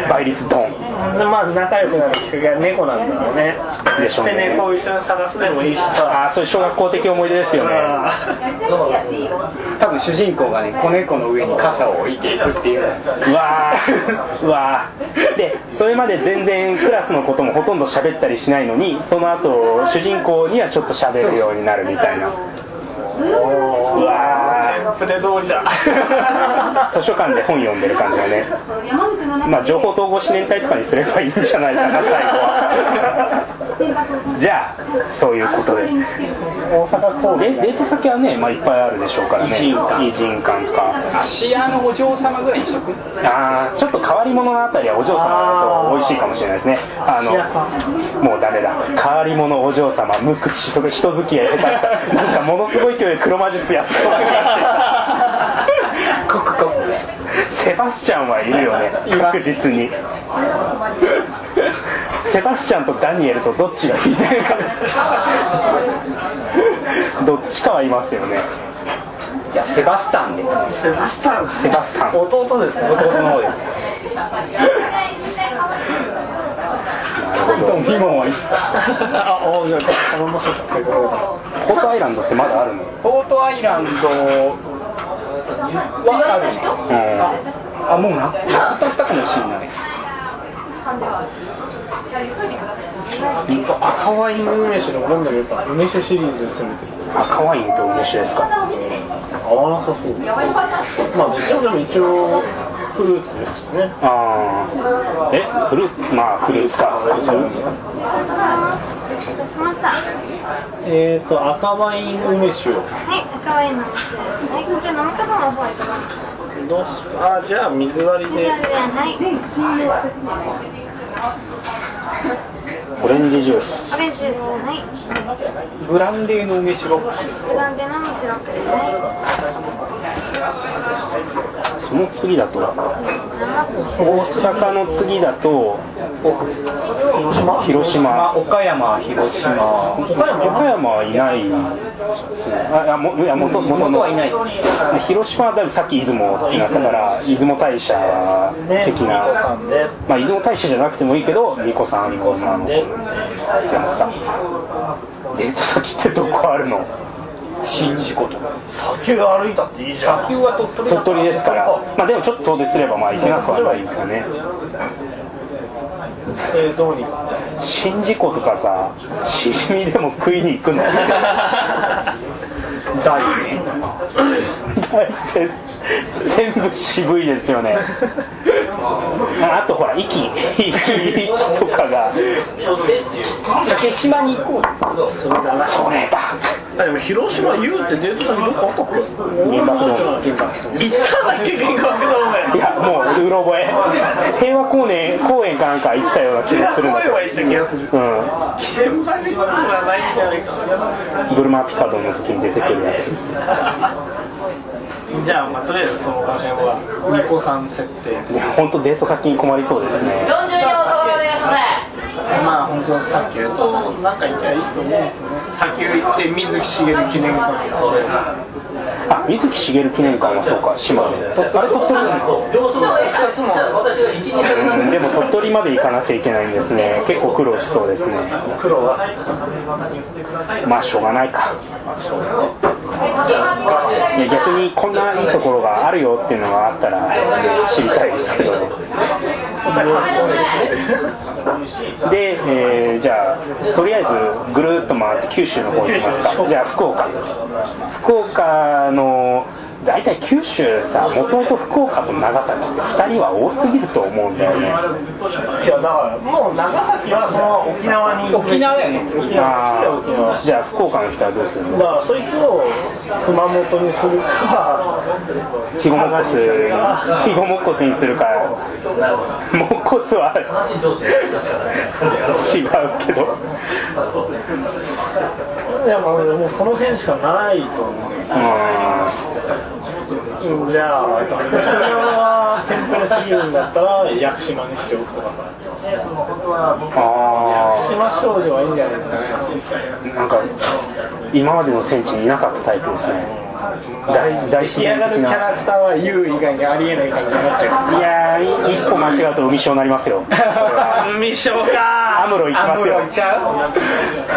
Speaker 1: 倍率ドン。
Speaker 2: でまあ仲良くなるきっかけは猫なんだろうね。
Speaker 1: でしょうね。
Speaker 2: で猫を一緒に探すでもいいしさ。
Speaker 1: ああそういう小学校的思い出ですよね。
Speaker 3: 多分主人公がね子猫の上に傘を置いていくっていう。
Speaker 1: うわー。うわー。でそれまで全然クラスのこともほとんど喋ったりしないのにその後主人公にはちょっと喋るようになるみたいな。うわ
Speaker 2: テンプレ通りだ
Speaker 1: ー図書館で本読んでる感じがね。まあ情報統合四年体とかにすればいいんじゃないかな最後はじゃあそういうことで。
Speaker 2: 大阪神
Speaker 1: でデート先はね、まあ、いっぱいあるでしょうからね。
Speaker 3: 異人館
Speaker 1: とか。
Speaker 3: 芦屋のお嬢様ぐらいにしとく？
Speaker 1: ああちょっと変わり者のあたりはお嬢様だと美味しいかもしれないですね。あのもうダメだ。変わり者お嬢様無口とか人付き合いなんかものすごい勢いで黒魔術やってそうな気がしてセバスチャンはいるよね。確実に。セバスチャンとダニエルとどっちがいい？か *laughs* どっちかはいますよね。
Speaker 3: じゃあセバスタンで。
Speaker 2: セバスタン。
Speaker 1: セバスタン。
Speaker 2: 弟ですね。
Speaker 3: 弟の方で。す
Speaker 1: なるほど
Speaker 3: ミモンはいいっすか
Speaker 2: あおじゃあ頼みましょうかせっかくだから
Speaker 1: ポートアイランドってまだあるの？
Speaker 3: ポートアイランドはある
Speaker 1: うん
Speaker 3: あもうななくなったかもしれない。
Speaker 2: 赤ワイン梅酒でも飲んだけどやっぱ梅酒シリーズで攻めてる
Speaker 1: 赤ワインと梅酒ですか
Speaker 2: 合わなさそうまあでも一応フルーツですしね
Speaker 1: ああえフルまあフルーツか
Speaker 5: しました。
Speaker 2: えーと赤ワイン梅酒を
Speaker 5: はい、赤ワインのです。はい、こちら飲み方の方いかがですか。
Speaker 2: どうしあじゃあ水割りで
Speaker 5: それでははい。
Speaker 1: オレンジジュース。
Speaker 5: オレンジジュース、はい。
Speaker 3: ブランデーの梅シロップ。
Speaker 5: ブランデーのみシロップです。
Speaker 1: その次だと
Speaker 5: 生
Speaker 1: 大阪の次だと
Speaker 2: 広島？
Speaker 1: 広島。
Speaker 3: 岡山広島。
Speaker 2: 岡山？
Speaker 1: 岡山はいない。ああもいや元元の。
Speaker 3: 元はいない。
Speaker 1: 広島はだいぶさっき出雲になったから出雲大社
Speaker 2: ね
Speaker 1: 的な、
Speaker 2: で
Speaker 1: まあ、出雲大社じゃなくてもいいけど巫女さん巫女さんででもさデート先ってどこあるの？
Speaker 3: 宍道湖とか。
Speaker 2: 砂丘歩いたっていいじゃん。
Speaker 3: 砂丘は鳥取
Speaker 1: 鳥取ですから。まあでもちょっと遠出すればまあ行けなくはないですかね。
Speaker 2: えー、どうにか
Speaker 1: 宍道湖とかさしじみでも食いに行くの？*laughs*
Speaker 3: 大山。*laughs*
Speaker 1: 大山全部渋いですよね。あとほら息息とかが。
Speaker 3: 竹島に行こう
Speaker 2: それだな
Speaker 1: それだ
Speaker 2: あでも広島言うってデート先どっかあったっけ
Speaker 1: 原爆ドーム
Speaker 2: 行っただっけ原爆ドーム
Speaker 1: いやもううろ覚え。平和公園公園かなんか行ってたような気がするう
Speaker 2: ん。
Speaker 1: ブルマーピカドの時に出てくるやつ
Speaker 2: じゃあ、まあ、とりあえずその画面は巫女さん設定
Speaker 1: いや本当デート先に困りそうですね。
Speaker 2: まあ本当砂丘となんか行きゃいいと思うんですよね。砂丘行って水木しげる記念館
Speaker 1: あ水木しげる記念館はそうか島根。とあれ鳥取
Speaker 2: 2つも
Speaker 1: うんでも鳥取まで行かなきゃいけないんですね。結構苦労しそうですね。
Speaker 2: 黒は。
Speaker 1: まあしょうがないか。いや逆にこんないいところがあるよっていうのがあったら知りたいですけどね *laughs* で、えーじゃあとりあえずぐるっと回って九州の方行きますか。じゃあ福岡。福岡の大体九州さもともと福岡と長崎って2人は多すぎると思うんだよね。
Speaker 2: いやだからもう長崎はその沖縄に
Speaker 3: 沖縄だよね。
Speaker 2: 沖縄
Speaker 1: じゃあ福岡の人はどうするんですか
Speaker 2: だからそいつを熊本にするか。
Speaker 1: ヒゴモッコスヒゴモッコスにするか。モッコスは違うけど。
Speaker 2: いやまあもうその辺しかないと思う
Speaker 1: う
Speaker 2: うん。じゃあそれはテンプレすぎるんだったら屋久島にしておくとかさ。
Speaker 1: んあ
Speaker 2: 屋久島少女はいいんじゃないですかね。
Speaker 1: あなんか今までの戦地にいなかったタイプですね大大
Speaker 2: キャラクターは U 以外にありえな。い感じになっちゃう
Speaker 1: いやーい一歩間違うと海将になりますよ。
Speaker 2: ミッションか。
Speaker 1: アムロ行きますよ。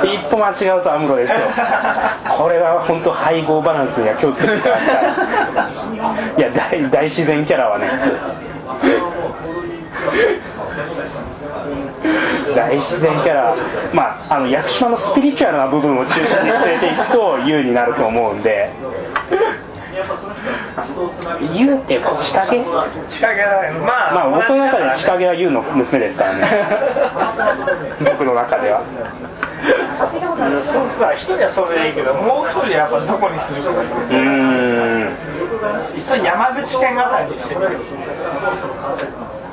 Speaker 1: 一歩間違うとアムロですよ。これは本当配合バランスには気をつけていただきたい。いや大大自然キャラはね *laughs* 大自然キャラまああの屋久島のスピリチュアルな部分を中心に連れていくと優になると思うんで。ユウっていうか、千影
Speaker 2: 仕掛けだよまあ
Speaker 1: まあ、僕の中で千影はユウの娘ですからね。*laughs* 僕の中では。
Speaker 2: そうさ一人はそれでいいけどもう一人やっぱどこにするか
Speaker 1: うーん。
Speaker 2: いっそ山口県あたりにしてみる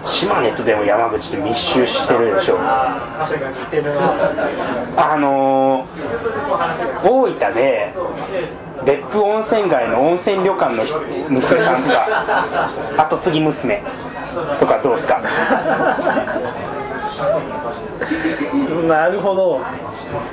Speaker 1: 島根とでも山口で密集してるでしょ。
Speaker 2: それが似てるな
Speaker 1: あのー、大分で別府温泉街の温泉旅館の娘さんが後継ぎ娘。とかどうですか？
Speaker 2: なるほど。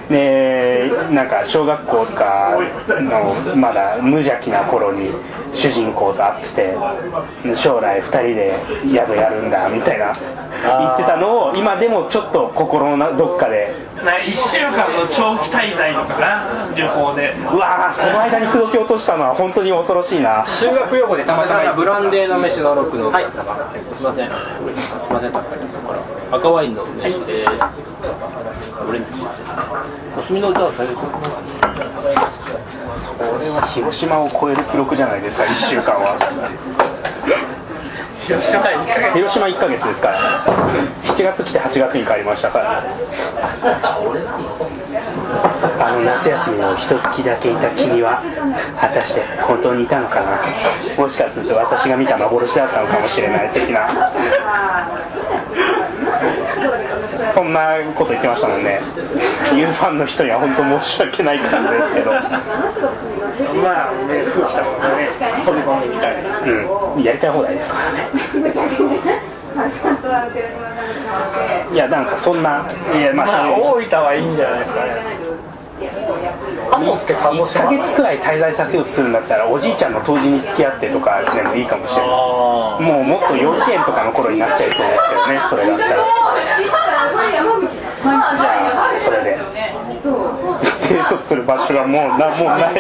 Speaker 1: でなんか小学校とかのまだ無邪気な頃に主人公と会ってて将来2人で宿やるんだみたいな言ってたのを今でもちょっと心のどっかで
Speaker 2: な1週間の長期滞在とかな旅行で。
Speaker 1: うわーその間に口説き落としたのは本当に恐ろしいな。
Speaker 3: 修学旅行でたまたま
Speaker 6: ブランデーの飯のロックのはい。すいません。すいません。赤ワインの飯ですオレンジ星の歌は最後
Speaker 1: これは広島を超える記録じゃないですか1週間は *laughs*
Speaker 2: 広島1ヶ月
Speaker 1: 広島1ヶ月ですから。7月来て8月に帰りましたから。*laughs* あの夏休みの一月だけいた君は果たして本当にいたのかな？もしかすると私が見た幻だったのかもしれない的な *laughs* そんなこと言ってましたもんね。U ファンの人には本当申し訳ない感じですけど。
Speaker 2: まあね空気とかね飛び込んでみたいな。
Speaker 1: うん。やりたい放題ですからね。*laughs* いやなんかそんないやまあ
Speaker 2: 大分はいいんじゃないですかね阿蘇って鹿児
Speaker 1: 1
Speaker 2: 島
Speaker 1: ヶ月くらい滞在させようとするんだったらおじいちゃんの当時に付き合ってとかでもいいかもしれない。
Speaker 2: あ
Speaker 1: もうもっと幼稚園とかの頃になっちゃいそうですけどねそれだったらじゃあそれでデートする場所がもうなもうない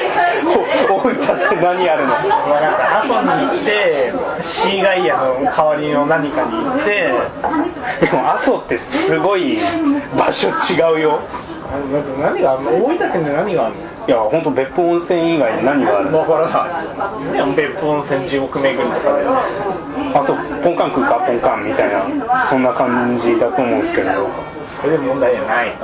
Speaker 1: 大分って何あるの
Speaker 2: まあなんか阿蘇に行ってシーガイアの代わりの何かに行って
Speaker 1: でも阿蘇ってすごい場所違うよ
Speaker 2: 何があるの大分県で何があるの
Speaker 1: いや本当別府温泉以外に何があるんですか
Speaker 2: らない別府温泉地獄巡りとかで
Speaker 1: あとポンカン食うかポンカンみたいなそんな感じだと思うんですけど
Speaker 2: それで問題じゃない。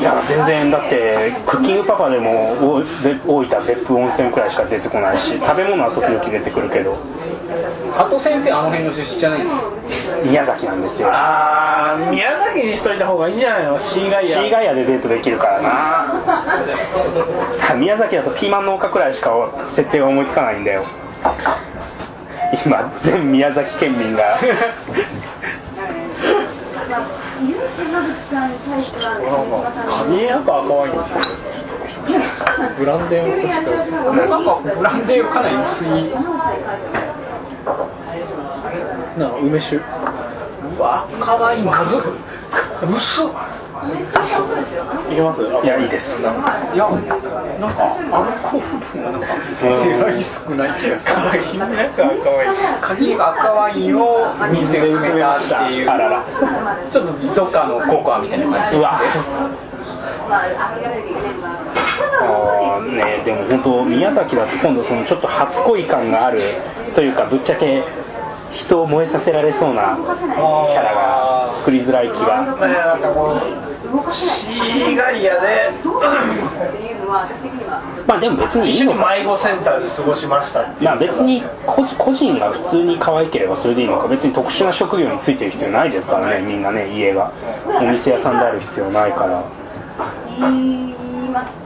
Speaker 1: いや全然だってクッキングパパでもおで大分別府温泉くらいしか出てこないし食べ物は時々出てくるけど。
Speaker 3: 加藤先生あの辺の出身じゃないの？
Speaker 1: 宮崎なんですよ。
Speaker 2: あー宮崎にしといた方がいいんじゃないの？シーガイア。
Speaker 1: シーガイアでデートできるからな。*laughs* 宮崎だとピーマン農家くらいしか設定が思いつかないんだよ今全宮崎県民が。
Speaker 5: ゆう山口さんに対しては
Speaker 2: なんか赤ワインブランデーを
Speaker 3: なんかブランデーかなり薄い
Speaker 2: なあ梅酒。わ赤ワインまずっ薄っ。いきます？
Speaker 1: いやいいです。
Speaker 3: いやなんかアルコールがなんか
Speaker 1: うん。
Speaker 3: 少ない。気がする
Speaker 2: カニエ赤赤ワイン
Speaker 3: 鍵が赤ワインを水で薄めたっていう。
Speaker 1: あらら。
Speaker 3: ちょっとどっかのココアみたいな感じ
Speaker 1: うわ。
Speaker 5: まああげられるよね
Speaker 1: あーねでも本当宮崎だと今度そのちょっと初恋感があるというかぶっちゃけ人を燃えさせられそうなキャラが作りづらい気が。
Speaker 2: まあで
Speaker 5: っていうのは私的には
Speaker 1: まあでも別にい
Speaker 2: 一緒に
Speaker 1: いのか
Speaker 2: 迷子センターで過ごしました
Speaker 1: まあ別に個個人が普通に可愛ければそれでいいのか。別に特殊な職業についてる必要ないですからね。みんなね家が。お店屋さんである必要ないから。
Speaker 5: 言います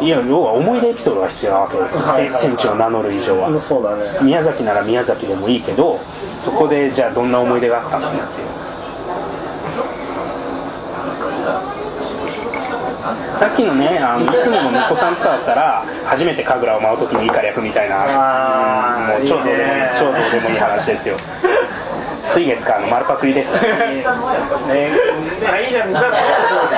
Speaker 1: いや要は思い出エピソードが必要なわけですよ、
Speaker 2: はい。はい
Speaker 1: を名乗る以上は。
Speaker 2: そうだね。
Speaker 1: 宮崎なら宮崎でもいいけどそこでじゃあどんな思い出があったのっていう。さっきのねあのいつもの巫女さんとかだったら初めて神楽を舞う時にいいから役みたいなもう超どうでもいい
Speaker 2: いいね。
Speaker 1: 超どうでもいい話ですよ水月からの丸パクリです。
Speaker 2: ね、あいいじゃんだって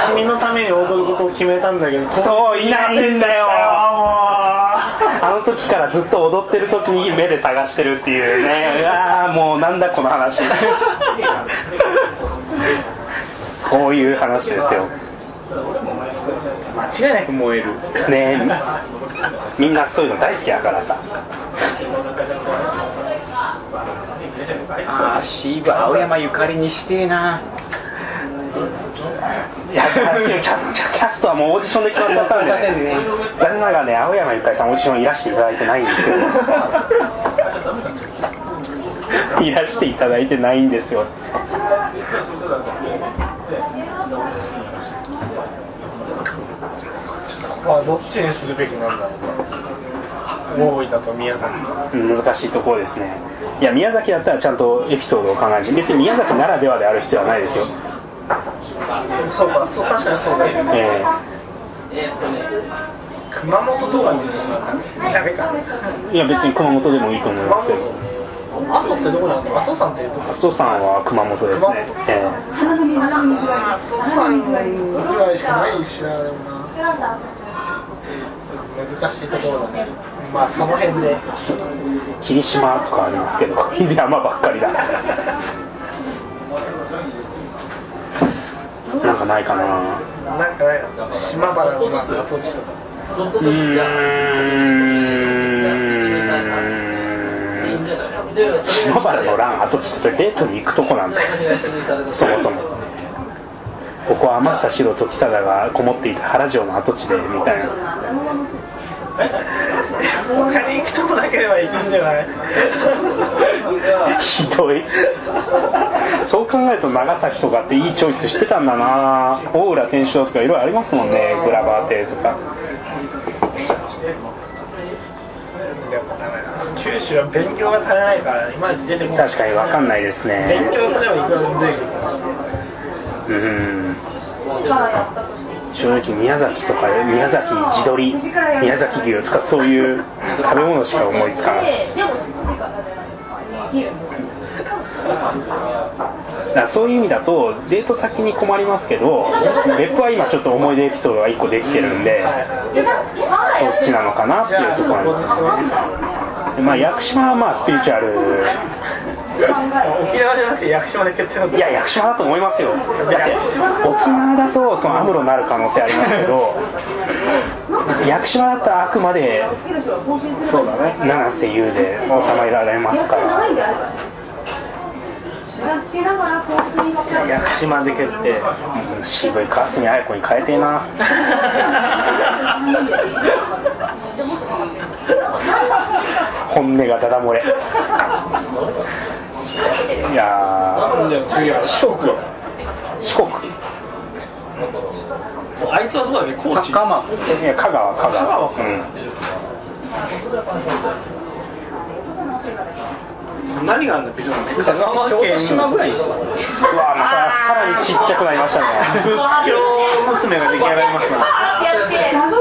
Speaker 2: 君のために踊ることを決めたんだけど
Speaker 1: そういないんだよ。
Speaker 2: あ
Speaker 1: あの時からずっと踊ってる時に目で探してるっていうね。うわーもうなんだこの話。そういう話ですよ。
Speaker 2: 間違いなく燃える。
Speaker 1: ねえみんなそういうの大好きだからさ
Speaker 3: ああシーブ青山ゆかりにしてえな。い
Speaker 1: やちゃんちゃキャストはもうオーディションで決まっちゃったんでね。残念ながらね青山ゆかりさんオーディションいらしていただいてないんですよ。いらしていただいてないんですよ。
Speaker 2: まあどっちにするべきなんだろうか大分と宮崎。
Speaker 1: うん難しいところですね。いや宮崎だったらちゃんとエピソードを考えて別に宮崎ならではである必要はないですよ。
Speaker 2: そうかそう確かにそうだよね。
Speaker 1: え
Speaker 2: 熊本とかにしてさダメか
Speaker 1: えいや別に熊本でもいいと思いますけど。
Speaker 2: 阿蘇ってどこなんだ阿蘇山って
Speaker 1: 阿蘇山は熊本ですね、え
Speaker 5: 鼻の水鼻の水が
Speaker 2: 阿蘇山ぐらいしかないしな。難しいところだねまあその辺で。
Speaker 1: え霧島とかありますけど *laughs* 山ばっかりだ。なんかないかな。
Speaker 2: なんかないの島原のなんか跡地とか。
Speaker 1: うーん。島原の乱跡地ってそれデートに行くとこなんだ。よそもそも。ここは天草四郎時忠がこもっていた原城の跡地でみたいな
Speaker 2: 他に行くとこなければ行くんじゃない？
Speaker 1: ひどい。そう考えると長崎とかっていいチョイスしてたんだな。大浦天主堂とかいろいろありますもんね。グラバー亭とか。
Speaker 2: 九州は勉強が足りないからいまいち出てこない。
Speaker 1: 確かに分かんないです
Speaker 2: 勉
Speaker 1: ね
Speaker 2: 強すればいくらでも出てくるかもしれない
Speaker 1: うん正直宮崎とか宮崎地鶏宮崎牛とかそういう食べ物しか思いつかない。
Speaker 5: でも7時からじゃないですか
Speaker 1: だからそういう意味だとデート先に困りますけど別府は今ちょっと思い出エピソードが1個できてるんでそっちなのかなっていうところなんですよでまあ屋久島はまあスピリチュアル
Speaker 2: 沖縄じゃなくて屋久島で決定の
Speaker 1: いやだと思いますよ。だって沖縄だとそのアムロになる可能性ありますけど屋久島だったらあくまで
Speaker 2: そうだね。
Speaker 1: 七瀬優で収められますから。
Speaker 2: 屋久島で決定。
Speaker 1: うん渋い川澄綾子に変えてえな。*laughs* 本音がダダ漏れいやー四国。四国。
Speaker 2: あいつはどうだっけ高知
Speaker 3: 高松
Speaker 1: いや香川香川。
Speaker 2: 香川
Speaker 1: うん。
Speaker 2: 何があるんだっけ香川
Speaker 3: 小
Speaker 2: 県
Speaker 3: 豆島ぐらいにして
Speaker 1: うわまたさらにちっちゃくなりました
Speaker 2: 仏
Speaker 1: ね
Speaker 2: 教娘が出来上がりました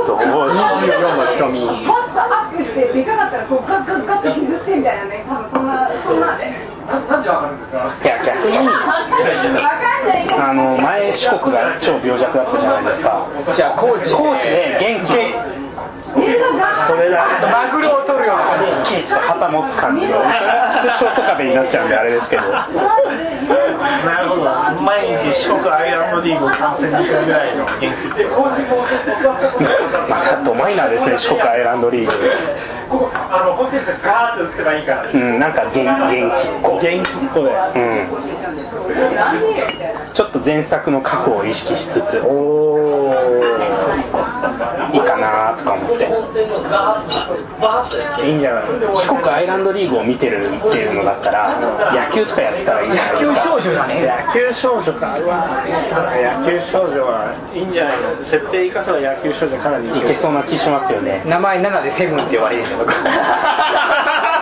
Speaker 1: どう
Speaker 3: 24の瞳。
Speaker 5: パッとアップしてでかかったらこうガッガッガッて削ってみたいなね。多分そんなそんな。で
Speaker 1: いや逆に。あの前四国が超病弱だったじゃないですか。
Speaker 3: じゃあ高知
Speaker 1: 高知で元気それだ
Speaker 3: マグロを取るような感じ。
Speaker 1: ケーツ旗持つ感じの。超ソカベになっちゃうんであれですけど。
Speaker 2: なるほど。毎日四国アイランドリーグを観戦するぐらいの元気
Speaker 1: またドマイナーですね四国アイランドリーグ。
Speaker 2: あのホテルでガーッと打てばいいから。
Speaker 1: うんなんか元元気っ子
Speaker 2: 元気っ子で
Speaker 1: うん。ちょっと前作の過去を意識しつつ。いいかなとか思って
Speaker 2: いいんじゃない？
Speaker 1: 四国アイランドリーグを見てるっていうのだったら野球とかやってたらいいじゃないですか？
Speaker 3: 少女だね
Speaker 2: 野球少女かうわ野球少女はいいんじゃないの？設定生かせば野球少女かなり
Speaker 1: いけそう。な気しますよね。
Speaker 3: 名前7でセブンって呼ばれるんだとか *laughs*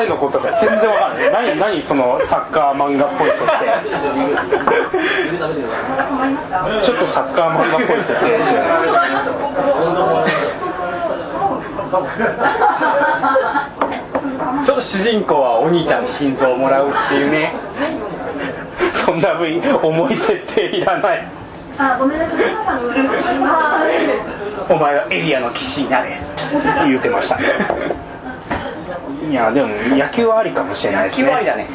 Speaker 1: 誰のことか全然わかんない何何そのサッカー漫画っぽい設定ちょっとサッカー漫画っぽい設定ですよね
Speaker 3: ちょっと主人公はお兄ちゃんの心臓をもらうっていうね。
Speaker 1: そんな部位。重い設定いらない。お前はエリアの騎士になれ言うてましたいやでも野球はありかもしれないですね。
Speaker 3: 9割だね。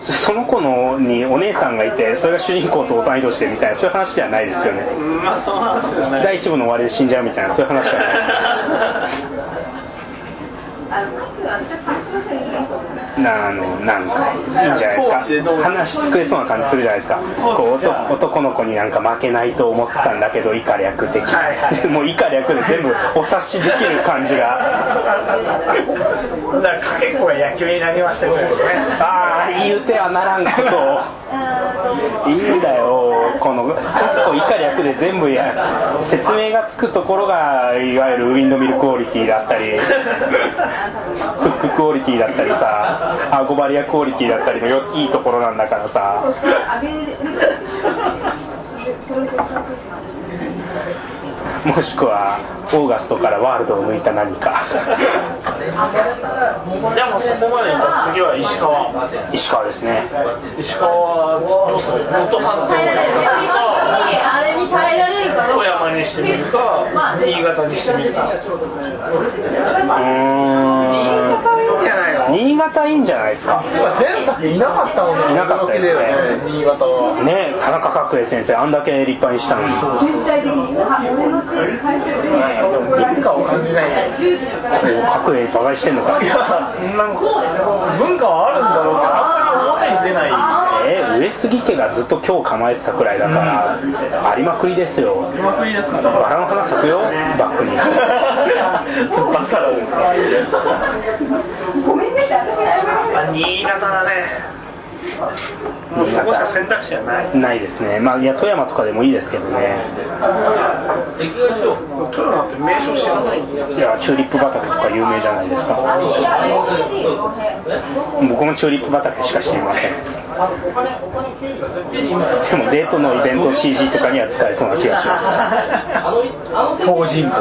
Speaker 1: そその子のにお姉さんがいてそれが主人公と同い年でみたいなそういう話ではないですよね。
Speaker 2: うんまあその話じゃない。
Speaker 1: 第一部の終わりで死んじゃうみたいなそういう話じゃない。
Speaker 5: あの、
Speaker 1: なあのなんかいいんじゃないですか話作れそうな感じするじゃないですかこう男の子になんか負けないと思ってたんだけど以下略的
Speaker 2: はいはい
Speaker 1: もう以下略で全部お察しできる感じが
Speaker 2: だからかけっこが野球になりましたけどね
Speaker 1: ああ言うてはならんこといいんだよこのカッコ以下略で全部や説明がつくところがいわゆるウィンドミルクオリティだったりフッククオリティだったりさアゴバリアクオリティだったりのよいいところなんだからさ。もしくはオーガストからワールドを抜いた何か。
Speaker 2: でもそこまでいったら次は石川。
Speaker 1: 石川ですね。
Speaker 2: 石川はどうする？
Speaker 5: 耐えられるか
Speaker 2: 富山にしてみるか新潟にしてみるか。
Speaker 1: うーん。
Speaker 2: じゃないの
Speaker 1: 新潟いいんじゃないですか。
Speaker 2: 前作いなかったもんね
Speaker 1: いなかったですね。
Speaker 2: 新潟は。
Speaker 1: ね田中角栄先生あんだけ立派にしたのに。
Speaker 5: 絶対的に、あ俺のせい。に返せる。
Speaker 2: 文化を感じないね
Speaker 5: 10時のから。
Speaker 1: 角栄馬鹿にしてんのか
Speaker 2: いやなんか文化はあるんだろうけどあんまり表に出ない。
Speaker 1: えー上杉家がずっと今日構えてたくらいだから、ありまくりですよ。
Speaker 2: うまくいいですか？ね
Speaker 1: バラの花咲くよ？バックに。
Speaker 2: バサラですか？
Speaker 5: ごめんね。
Speaker 2: 新潟だねもうそこしか選択肢はない。
Speaker 1: ないですね。まあいや富山とかでもいいですけどね。
Speaker 2: 富山って名所知らない。
Speaker 1: いやチューリップ畑とか有名じゃないですか。僕もチューリップ畑しか知りません。でもデートのイベント CG とかには使えそうな気がします。
Speaker 6: あの、あの
Speaker 3: 東尋坊
Speaker 1: い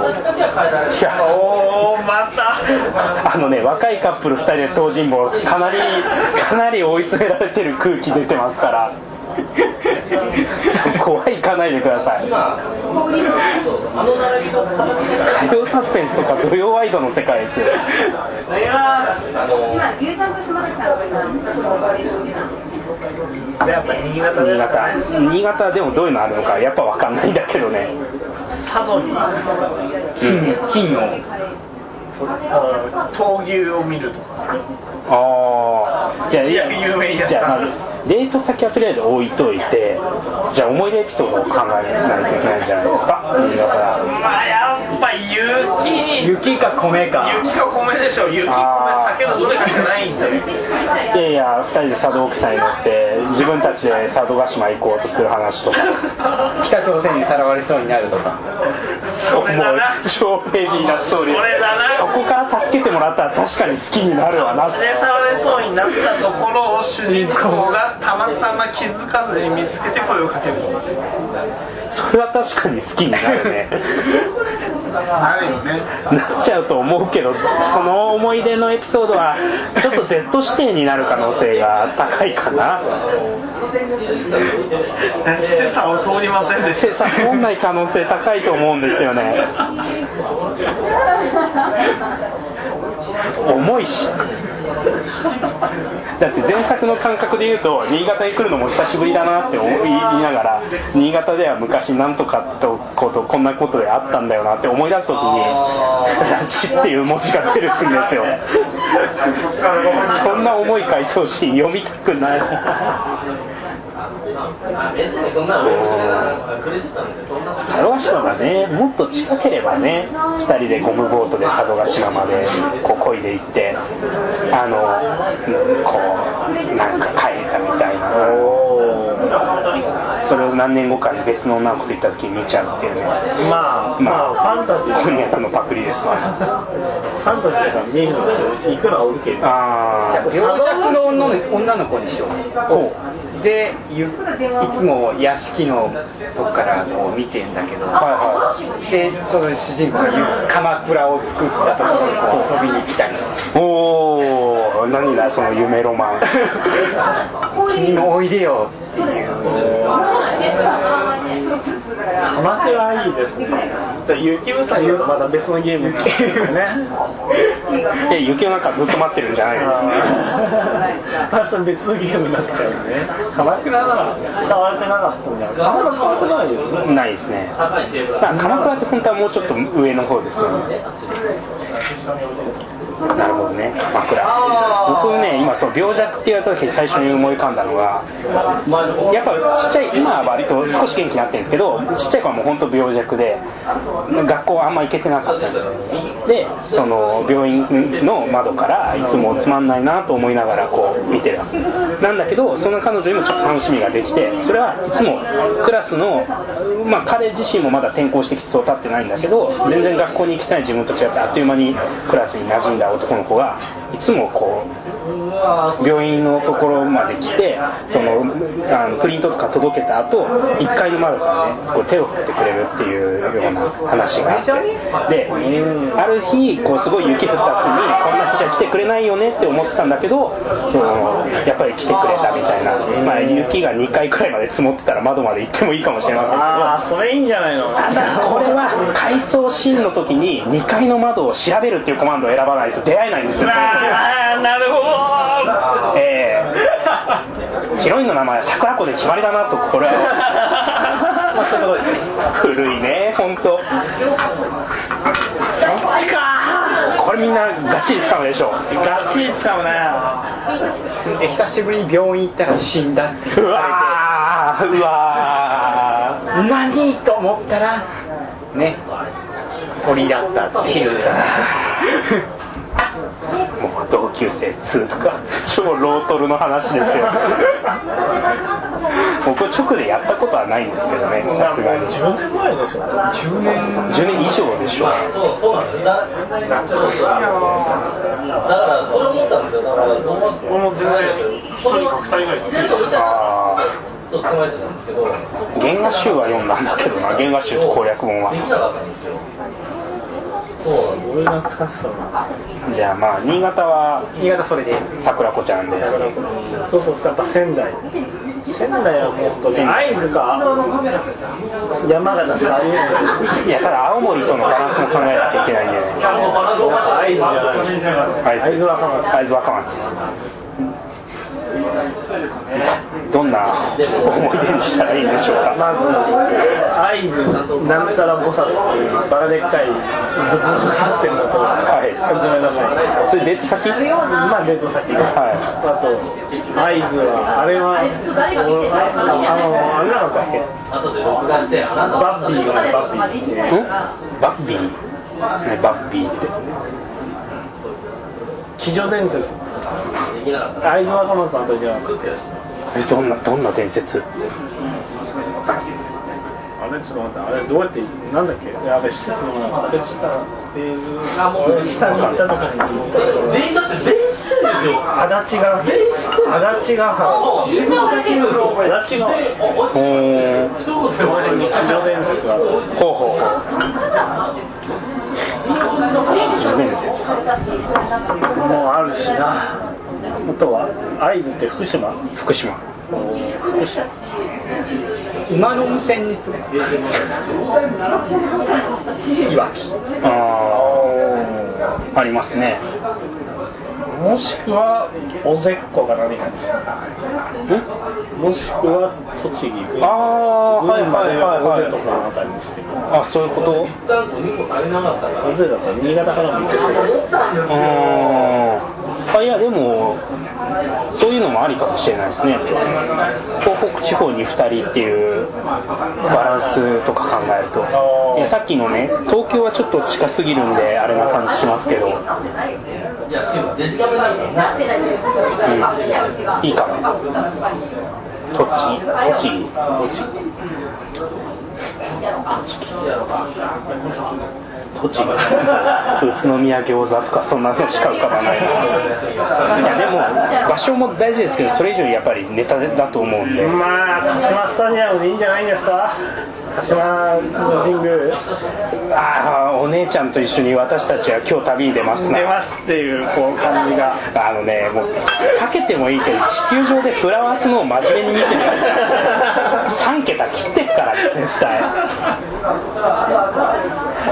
Speaker 1: や
Speaker 2: おおまた。
Speaker 1: あのね若いカップル2人で東尋坊かなりかなり追い詰められてる空気出てますから。*laughs* 怖い行かないでください。火曜サスペンスとか土曜ワイドの世界ですよ。
Speaker 2: 新潟
Speaker 1: 新潟。新潟でもどういうのあるのかやっぱ分かんないんだけどね。
Speaker 2: 佐渡に。
Speaker 1: うん。
Speaker 3: 金の
Speaker 2: あ闘牛を見るとか
Speaker 1: ああいやいや
Speaker 2: 有名
Speaker 1: じゃあまずデート先はとりあえず置いといてじゃあ思い出エピソードを考えないといけないんじゃないですか？新潟から
Speaker 2: まあやっぱ雪
Speaker 3: 雪か米か。
Speaker 2: 雪か米でしょ。雪米酒のどれかしかないんですよ
Speaker 1: いやいや2人で佐渡沖さんに乗って自分たちで佐渡島行こうとする話とか。*laughs*
Speaker 3: 北朝鮮にさらわれそうになるとか。
Speaker 2: それだな。
Speaker 1: も *laughs* う超ヘビーなストーリー。
Speaker 2: それだな。
Speaker 1: そこから助けてもらったら確かに好きになるわな。
Speaker 2: 連れ去られそうになったところを主人公がたまたま気づかずに見つけて声をかける
Speaker 1: それは確かに好きになるね。
Speaker 2: なるよね。
Speaker 1: なっちゃうと思うけどその思い出のエピソードはちょっと Z 指定になる可能性が高いかな。
Speaker 2: セサを通りませんでし
Speaker 1: 精査通んない可能性高いと思うんですよね。重いし。だって前作の感覚で言うと新潟に来るのも久しぶりだなって思いながら新潟では昔なんとかとことこんなことであったんだよなって思い出す時に「ラチ」っていう文字が出るんですよ。そんな重い回想シーン読みたくない。佐渡島がねもっと近ければね2人でゴムボートで佐渡島までこう漕いで行ってあのこうなんか帰ったみたいなそれを何年後かに別の女の子と行った時に見ちゃうっていうね
Speaker 2: まあ
Speaker 1: ま
Speaker 2: まあファンタジー。
Speaker 1: あこんにゃくのパクリですわ。
Speaker 2: ファンタジーが見えるのでいくらおるけど。
Speaker 1: ああ
Speaker 3: 病弱の女の女の子にしよう。
Speaker 1: こ
Speaker 3: でゆいつも屋敷のとこからこう見てんだけど、
Speaker 1: うは
Speaker 3: でその主人公がゆ鎌倉を作ったところにこう遊びに来たり。
Speaker 1: いはいおお何だその夢ロマン。
Speaker 3: 君もおいでよ。っていう
Speaker 2: 鎌倉はいいですね。じゃあ雪うさぎはまた別のゲームって *laughs* いうね
Speaker 1: で雪の中ずっと待ってるんじゃないの。
Speaker 2: あそれ別のゲームになっちゃうね。鎌倉な。ら使われてなかったんじゃない鎌倉使われてないですね。
Speaker 1: ないですね。鎌倉って本当はもうちょっと上の方ですよねなるほどね。鎌倉僕ね今そう病弱って言われた時に最初に思い浮かんだのがやっぱちっちゃい今は割と少し元気になってるんですけどちっちゃい子はもう本当病弱で学校あんま行けてなかったんですよ。でその病院の窓からいつもつまんないなと思いながらこう見てるなんだけどその彼女にもちょっと楽しみができてそれはいつもクラスのまあ彼自身もまだ転校してきてそう経ってないんだけど全然学校に行きたい自分と違ってあっという間にクラスに馴染んだ男の子がいつもこう病院のところまで来てそのあのプリントとか届けた後1階の窓からねこう手を振ってくれるっていうような話があって。である日こうすごい雪降った後にこんな日じゃ来てくれないよねって思ってたんだけどそのやっぱり来てくれたみたいな、まあ、雪が2階くらいまで積もってたら窓まで行ってもいいかもしれませんけど。
Speaker 2: ああそれいいんじゃないの？
Speaker 1: た *laughs* だこれは回想シーンの時に2階の窓を調べるっていうコマンドを選ばないと出会えないんですよ
Speaker 2: ああなるほど。
Speaker 1: ええヒロインの名前は桜子で決まりだなとこれはまあそういうこと。ですね古いね本当これみんなガッチリ使うでしょ。
Speaker 2: ガッチリ使うね
Speaker 3: で久しぶりに病院行ったら死んだって。
Speaker 1: うわーうわ
Speaker 3: 何と思ったらね鳥だったっていう。
Speaker 1: ー *laughs* もう同級生2とか *laughs* 超ロートルの話ですよ。*laughs* 僕直でやったことはないんですけどねさすがに。
Speaker 2: 10年前でしょ10年。
Speaker 1: 10年以上でしょ
Speaker 4: そうそうなんですよだだからそれ思ったんですよ。だからどうも
Speaker 2: 全然一人か二人ぐらい
Speaker 4: 捕まえてたんですけど
Speaker 1: ー原画集は読んだんだけどな原画集と攻略本は。
Speaker 4: できなかったんですよそう
Speaker 2: 俺懐かしさな
Speaker 1: じゃあまあ新潟は
Speaker 3: 新潟それで。
Speaker 1: 桜子ちゃんで。
Speaker 2: そうそうやっぱ仙台。仙台はもう本当に会津か山形しかありえない。
Speaker 1: いやただ青森とのバランスも考えなきゃいけないんで。ね
Speaker 2: 会津じゃない。
Speaker 1: 会津若松会津若松思い出にしたらいいんでしょうか。
Speaker 2: まず会津なんたら菩薩っていうバカでっかい仏像があってるのと
Speaker 1: はい。
Speaker 2: ごめんなさい。
Speaker 1: それ別先？
Speaker 2: まあデート先
Speaker 1: はい。
Speaker 2: あと会津はあれはおあのあれなかったっけ？
Speaker 4: 後で録画してあなた
Speaker 2: バッビーがバッビー。って
Speaker 1: んバッビー？ねバッビーって。
Speaker 2: 騎乗伝説。会津若松の時は
Speaker 1: えどんなどんな伝説？
Speaker 2: あれちょっと待ってあれどうやってなんだっけ？あれ施設の名前忘れしたっていう俺下に行った時に
Speaker 4: 全員だって全員知ってるんですよ
Speaker 2: 足立が足立が
Speaker 4: もうみんな分かってるんですよ
Speaker 2: 足立が
Speaker 1: ほー
Speaker 4: 一言で終わりに
Speaker 2: 騎乗伝説がある
Speaker 1: ほうほうほう伝説
Speaker 2: もうあるしなあとは会津って福島？
Speaker 1: 福島。
Speaker 2: 福島。
Speaker 3: 馬の無線にするいわき。
Speaker 1: ああありますね
Speaker 2: もしくはおぜっこが何かにしたもしくは栃木群
Speaker 1: ああはいはいはい
Speaker 2: おぜと
Speaker 1: は
Speaker 2: かのあたりにして
Speaker 1: いあそういうこと？
Speaker 4: 一旦こう2個足りなかったから
Speaker 2: おぜだったら新潟からも行けそう
Speaker 1: ああいやでもそういうのもありかもしれないですね。東北地方に2人っていうバランスとか考えると。いやさっきのね東京はちょっと近すぎるんであれな感じしますけど、うん、
Speaker 4: いやデジカメだからね
Speaker 1: いいかも栃木栃木栃木栃木宇都宮餃子とかそんなのしか浮かばないいやでも場所も大事ですけどそれ以上にやっぱりネタだと思うんで
Speaker 2: まあ鹿島スタジアムでいいんじゃないんですか島の神宮
Speaker 1: ああお姉ちゃんと一緒に私たちは今日旅に出ますな
Speaker 2: 出ますっていうこう感じが。
Speaker 1: あのねもうかけてもいいけど地球上でフラワースノーを真面目に見てるやつ3桁切ってっから絶対。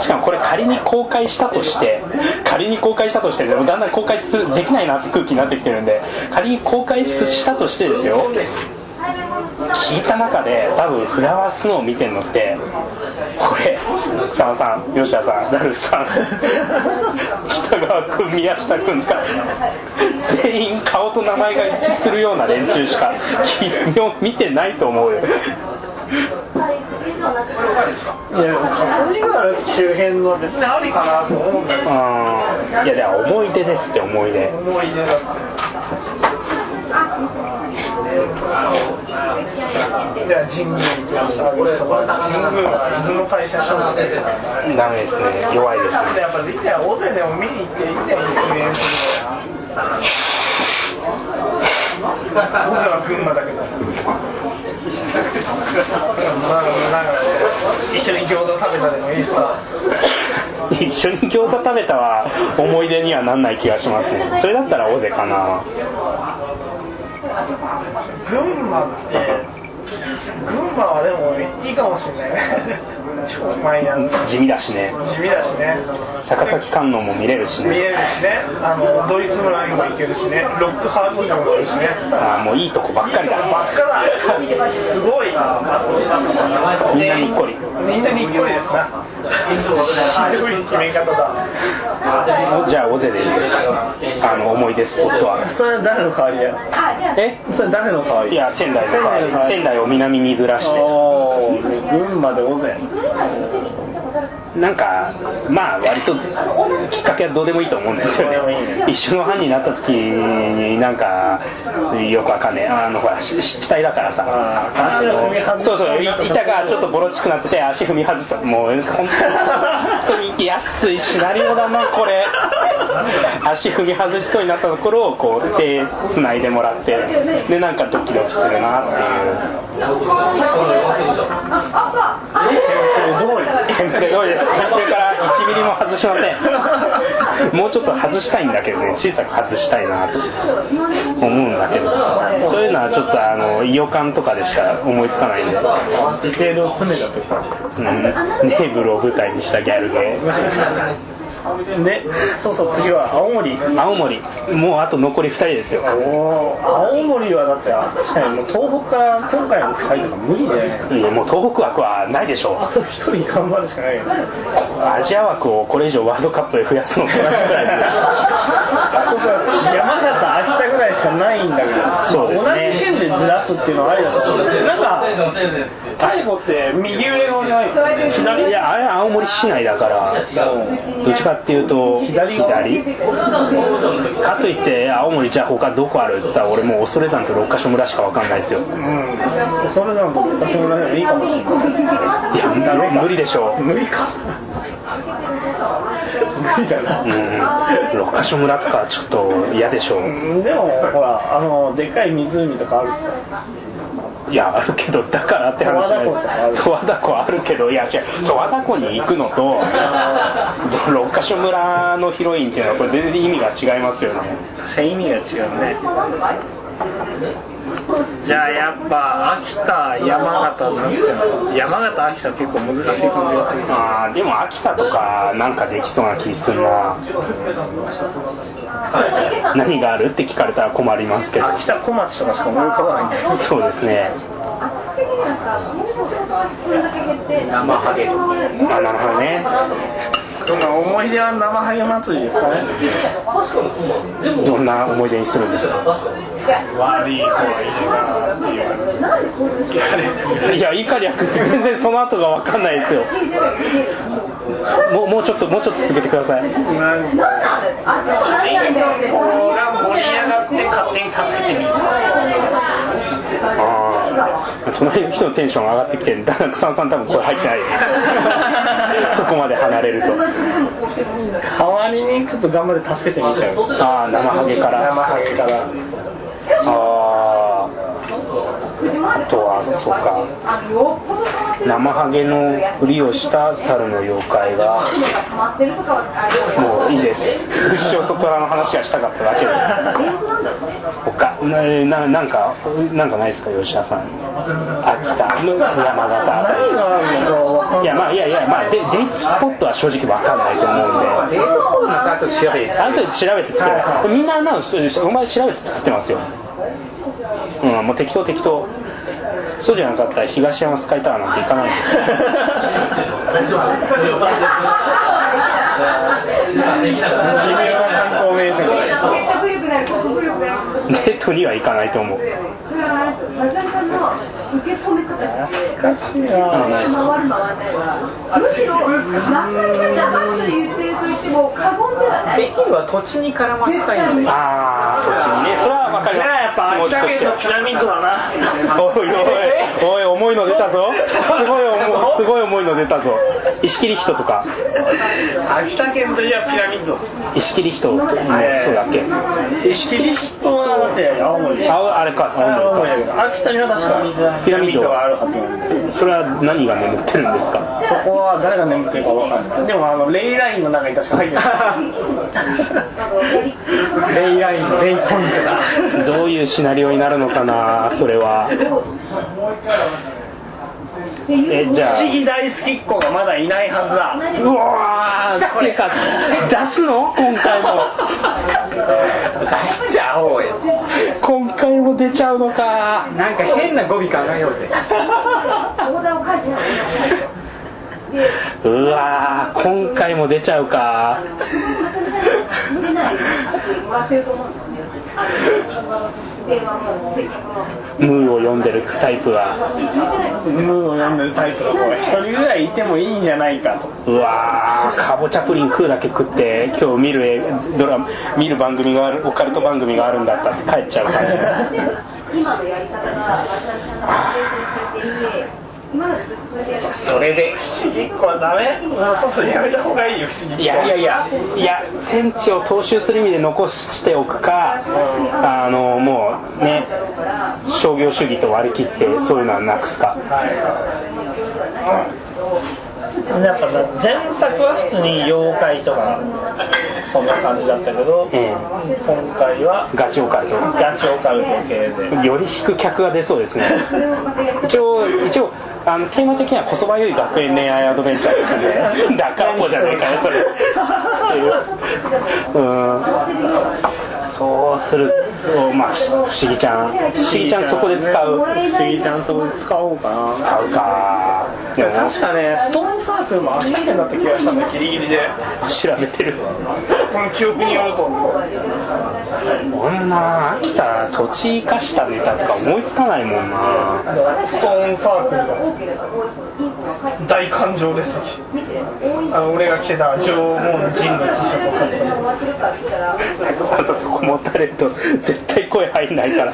Speaker 1: しかもこれ仮に公開したとして仮に公開したとしてでもだんだん公開すできないなって空気になってきてるんで仮に公開したとしてですよ聞いた中で多分フラワースノーを見てるのってこれ佐野さん吉田さんダルスさん北川君宮下君とか全員顔と名前が一致するような連中しか君を見てないと思うよ。
Speaker 2: いや霞ヶ浦周辺の別にありかなと思うんだけど。
Speaker 1: うん。いや思い出ですって思い出。
Speaker 2: 思い出だっていや神宮行きました神宮が出雲大社商店
Speaker 1: ダメですね弱いですね
Speaker 2: やっぱ大勢でも見に行って一緒に演奏僕は群馬だけどまあなんか一緒に餃子食べたでもいいさ
Speaker 1: 一緒に餃子食べたは思い出にはなんない気がしますね。それだったら尾瀬かな
Speaker 2: 群馬って群馬はでもいいかもしれないね。
Speaker 1: 地味だしね。
Speaker 2: 地味だしね。
Speaker 1: 高崎観音も見れるしね。
Speaker 2: 見えるしね。あのドイツ村にも行けるしね。ロックハウスにも行けるしね。
Speaker 1: ああもういいとこばっかりだ
Speaker 2: ばっかだ。すごい。
Speaker 1: みんなにっこり。
Speaker 2: みんなにっこりですな *laughs*
Speaker 1: じゃあ尾瀬でいいです。あの思い出スポットは。
Speaker 2: それは誰の代わりや？
Speaker 1: え？
Speaker 2: それ誰の代わり？
Speaker 1: いや仙台の
Speaker 2: 仙台の代わり。
Speaker 1: 仙台を南にずらして。
Speaker 2: 群馬で大勢
Speaker 1: なんかまあ割ときっかけはどうでもいいと思うんですよね。一緒の班になった時になんかよくわかんねえあのほらし死体だからさ。
Speaker 2: 足を踏み外す。
Speaker 1: そうそうい板がちょっとボロチくなってて足踏み外す。もう本当に安いシナリオだなこれ。足踏み外しそうになったところをこう手つないでもらって。でなんかドキドキするなっていう。テンプレ通りですから1ミリも外しません。もうちょっと外したいんだけどね。小さく外したいなと思うんだけど。そういうのはちょっとあの予感とかでしか思いつかないんで、
Speaker 2: ディテールを詰めたとか
Speaker 1: うん、ネーブルを舞台にしたギャルゲー
Speaker 2: でそうそう次は青森。
Speaker 1: 青森。もうあと残り2人ですよ。
Speaker 2: おー青森はだって確かにもう東北から今回の2人とか無理で
Speaker 1: いやもう東北枠はないでしょ
Speaker 2: あと1人頑張るしかないよ。
Speaker 1: アジア枠をこれ以上ワールドカップで増やすのと同じくらい。
Speaker 2: そうか山形秋田ぐらいしかないんだけど
Speaker 1: そうですね。
Speaker 2: 同じ県でずらすっていうのはありだと思う。んだけどなんか太鼓って右上側にない。左
Speaker 1: いやあれ青森市内だからどっちかっていうと左左かといって青森じゃあ他どこあるって言ったら俺もう恐山と六ヶ所村しかわかんないですよ。
Speaker 2: うん。それなんか私もいいかもしれない。
Speaker 1: いや無無理でしょ
Speaker 2: 無理か。無理だな。
Speaker 1: うん。六ヶ所村とかちょっと嫌でしょ
Speaker 2: う。んでもほらあのでっかい湖とかあるしさ
Speaker 1: いやあるけどだからって話じゃないです。十和田湖あるけどいや違う十和田湖に行くのと六ヶ所村のヒロインっていうのはこれ全然意味が違いますよね。
Speaker 2: 意味が違うねじゃあやっぱ秋田山形になっちゃう山形秋田結構難しい感じがする。
Speaker 1: あーでも秋田とかなんかできそうな気するな。何があるって聞かれたら困りますけど。
Speaker 2: 秋田小町とかしか思い浮かばないんだよ
Speaker 1: そうですね
Speaker 6: 生ハゲ
Speaker 1: あなるほどね。
Speaker 2: どんな思い出は生ハゲ祭りですかね？
Speaker 1: どんな思い出にするんですか？
Speaker 2: 悪い子はい
Speaker 1: いやイカリア君全然その後が分かんないですよ。もうもうちょっともうちょっと続けてください。
Speaker 2: るなんか主人公が盛り上がって勝手に助けてみる。
Speaker 1: ああ隣の人のテンション上がってきてだから草野さん多分これ入ってない。よ *laughs* そこまで離れると。
Speaker 2: 代わりにちょっと頑張って助けてみちゃう。
Speaker 1: ああ生ハゲから。
Speaker 2: 生ハゲから。
Speaker 1: あああとはそうか。生ハゲのふりをした猿の妖怪がもういいです。武将と虎の話がしたかっただけです。*laughs* 他ななんかなんかないですか？吉田さん。秋田山形
Speaker 2: あるのかわかんない。
Speaker 1: いやまあいやいやまあデデートスポットは正直わかんないと思うんで。
Speaker 3: デートコーナーからちょっと調べて。
Speaker 1: ある程度調べて作る。みんななんお前調べて作ってますよ。うんもう適当適当そうじゃなかったら東山スカイタワーなんて行かない。ん
Speaker 2: 夢の観光名所が
Speaker 5: 説得力なる国力なる。
Speaker 1: でデートには行かないと思う
Speaker 5: 受け止め方して回る回らないはむしろ松田さんジャパンと言ってると言っても過言ではない。
Speaker 3: できれば土地に絡ませたいので
Speaker 1: ああ土地にね。それは分かり
Speaker 2: じゃあやっぱ秋田県のピラミッドだな
Speaker 1: おいおいおい重いの出たぞ。すごい重いすごい重いの出たぞ。石切人とか。
Speaker 2: 秋田県といえばピラミッド。
Speaker 1: 石切人。もそうだっけ。
Speaker 2: 石切り人はだって青森で
Speaker 1: ああれか
Speaker 2: 青
Speaker 1: 青森
Speaker 2: 秋田には確か
Speaker 1: ピラミッド
Speaker 2: があるはずなんで
Speaker 1: それは何が眠ってるんですか？
Speaker 2: そこは誰が眠ってるかわかんない。でもあのレイラインの中に確か入ってる *laughs* レイラインレイポイントだ
Speaker 1: どういうシナリオになるのかなそれはえじゃ
Speaker 2: 不思議大好きっ子がまだいないはずだ。
Speaker 1: あうわーっていうか出すの？今回も。
Speaker 3: 出しちゃおうよ。
Speaker 1: 今回も出ちゃうのか。
Speaker 3: なんか変な語尾考えようぜ。
Speaker 1: うわー今回も出ちゃうかムーを読んでるタイプは。
Speaker 2: ムーを読んでるタイプの子が一人ぐらいいてもいいんじゃないかと。
Speaker 1: うわーかぼちゃプリン食うだけ食って今日見る映ドラマ見る番組があるオカルト番組があるんだったって帰っちゃう感じ。
Speaker 5: 今のやり方が松田さんがそれで
Speaker 2: 不思議っ子はダメ？うんそうそうやめた方がいいよ不思議っ子
Speaker 1: いやいやいやいや戦地を踏襲する意味で残しておくかあのもうね商業主義と割り切ってそういうのはなくすか
Speaker 2: やっぱ前作は普通に妖怪とかそんな感じだったけど、
Speaker 1: ええ。
Speaker 2: 今回は
Speaker 1: ガチオカルト
Speaker 2: ガチオカルト系で。
Speaker 1: より引く客が出そうですね。*laughs* 一応一応あのテーマ的にはこそばゆい学園恋愛アドベンチャーですね。*laughs* だからこうじゃねえかよそれ。っていう。うん。そうするとまあ不思議ちゃん。不思議ちゃんそこで使う。
Speaker 2: 不思議ちゃんそこで使おうかな。
Speaker 1: 使うかでも
Speaker 2: 確かね。ストーンサークルも秋田県だった気がしたんだギリギリで。
Speaker 1: 調べてる
Speaker 2: この記憶によると
Speaker 1: こんな秋田土地生かしたネタとか思いつかないもんな。
Speaker 2: ストーンサークルの大感情ですあの俺が着てた縄文人の T シャツを買った
Speaker 1: ささ *laughs* そこ持たれると絶対声入んないから。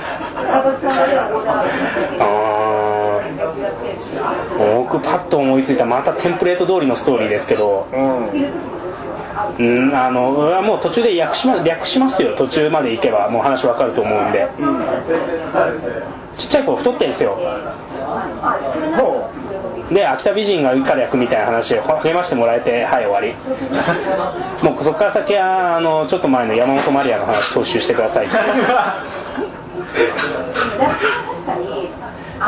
Speaker 1: あー僕パッと思いついたまたテンプレート通りのストーリーですけど。うん。あの俺はもう途中で略しま略しますよ。途中まで行けば。もう話わかると思うんで、ちっちゃい子太ってんすよ。で秋田美人がいいから役みたいな話で励ましてもらえてはい終わり。*laughs* もうそこから先はあのちょっと前の山本まりやの話踏襲してください *laughs* *laughs*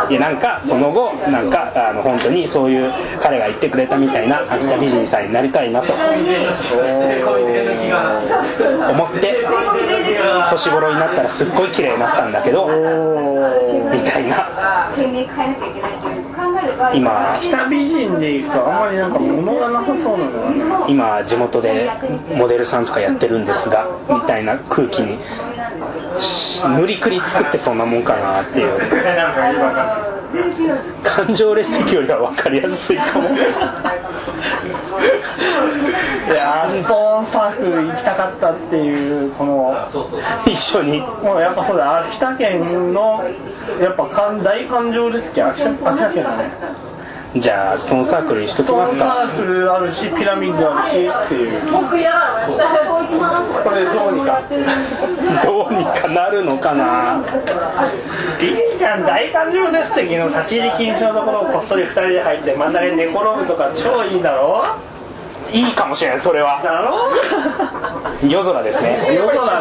Speaker 1: いやなんかその後なんかあの本当にそういう彼が言ってくれたみたいな秋田美人さんになりたいなと。思って年頃になったらすっごい綺麗になったんだけどみたいな。今
Speaker 2: 北美人でいくとあんまりなんか物がなさそうなのがね
Speaker 1: 今地元でモデルさんとかやってるんですがみたいな空気に無理くり作ってそんなもんかなっていう。感情列席よりは分かりやすいかも。
Speaker 2: いやーストーンサークル行きたかったっていうこの
Speaker 1: 一緒に。
Speaker 2: もうやっぱそうだ。秋田県のやっぱ大感情ですけど秋田秋田県だね
Speaker 1: じゃあストーンサークルにしとき
Speaker 2: スト
Speaker 1: ますか。
Speaker 2: ーンサークルあるしピラミッドあるしっていう。
Speaker 5: 僕やら
Speaker 2: これどうにか。
Speaker 1: どうにかなるのかな。い
Speaker 2: いじゃん大誕生日席の立ち入り禁止のところをこっそり2人で入って真ん中に寝転ぶとか超いいだろ
Speaker 1: いいかもしれないそれは。
Speaker 2: だろ？
Speaker 1: 夜空ですね。
Speaker 3: 主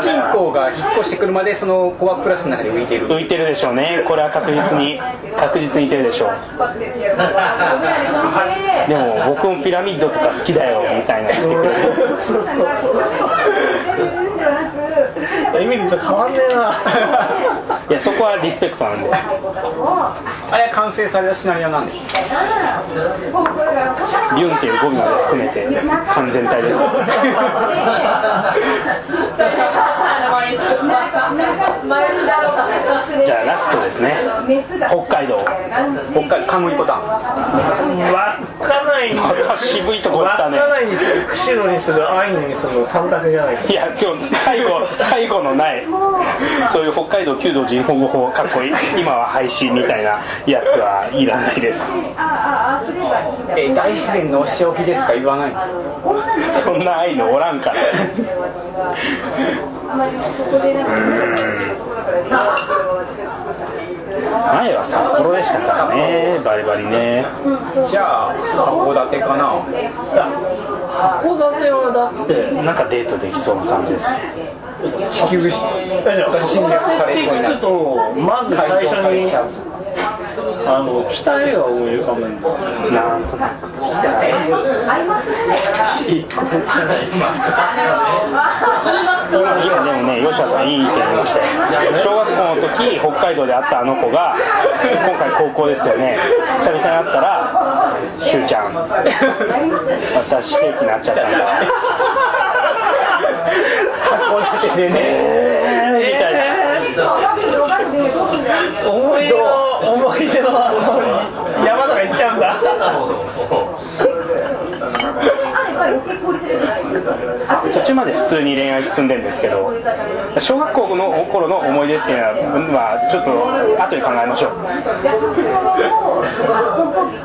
Speaker 3: 人公が引っ越してくるまでそのコアクラスの中で浮いてる。
Speaker 1: 浮いてるでしょうね。これは確実に確実にいてるでしょう。でも僕もピラミッドとか好きだよみたいな。言ってくる
Speaker 2: そうそう *laughs* エミリーと変わんねえな。*laughs*
Speaker 1: いやそこはリスペクトなんで。
Speaker 3: あれは完成されたシナリオなんで。
Speaker 1: ビュンっていう語尾まで含めて完全体です。*laughs* じゃあラストですね。北海道。
Speaker 3: 北海道冠ボタン。
Speaker 2: 稚内に
Speaker 1: また渋いとこ行ったね。
Speaker 2: 稚内にする釧路にするアイヌにする3択じゃないか。
Speaker 1: いや今日最後最後のないそういう北海道弓道人保護法かっこいい今は廃止みたいなやつはいらないです。
Speaker 3: え大自然のお仕置きですか？言わない
Speaker 1: そんな愛のおらんから。前は札幌でしたからねバリバリね。
Speaker 3: じゃあ函館かな？
Speaker 2: 函館はだって
Speaker 1: なんかデートできそうな感じですね
Speaker 3: 地球が侵略されそうに
Speaker 2: とまず最初にあの北映画を思い浮かべる。んで
Speaker 1: なんとなく今でもね吉田さんいい意見言いましたよ小学校の時北海道で会ったあの子が *laughs* 今回高校ですよね。久々に会ったら「しゅうちゃん私ケーキなっちゃったんだ」
Speaker 3: 函館でね。
Speaker 1: えー。みたいな
Speaker 2: 思い出の思い出のあの山とか行っちゃうんだ
Speaker 1: 途中まで普通に恋愛進んでるんですけど小学校の頃の思い出っていうのはちょっと後で考えましょう。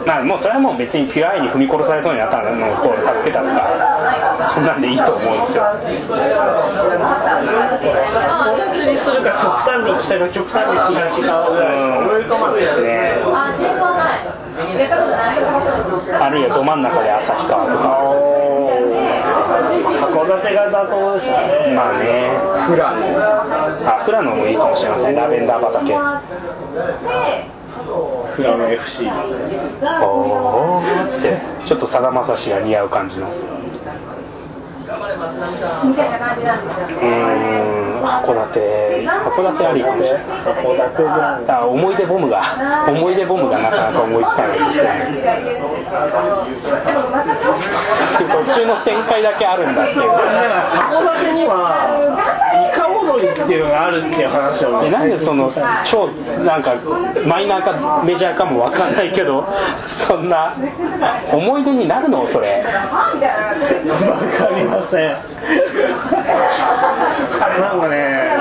Speaker 1: まあもうそれはもう別にピュア愛に踏み殺されそうになったのをこう助けたとかそんなんでいいと思うんですよ。
Speaker 2: にするか極端に北か極端に東かぐらいしか思い浮かばない。
Speaker 1: ですねあるいはど真ん中で旭川とか。
Speaker 2: 函館が妥当でしたね。
Speaker 1: まあね。
Speaker 3: フラの
Speaker 1: あ富良野もいいかもしれませんラベンダー畑。
Speaker 2: フラノ FC
Speaker 1: おー。っつってちょっとさだまさしが似合う感じのうーん函館函館ありかもしれない
Speaker 2: 函館じゃん。
Speaker 1: あ思い出ボムが思い出ボムがなかなか思いつかない。んですよね途中の展開だけあるんだっていう。
Speaker 2: 函館にはイカ踊りっていうのがあるっていう話を
Speaker 1: でなんでその超なんかマイナーかメジャーかもわかんないけどそんな思い出になるの？それ。
Speaker 2: わかりません。なんかね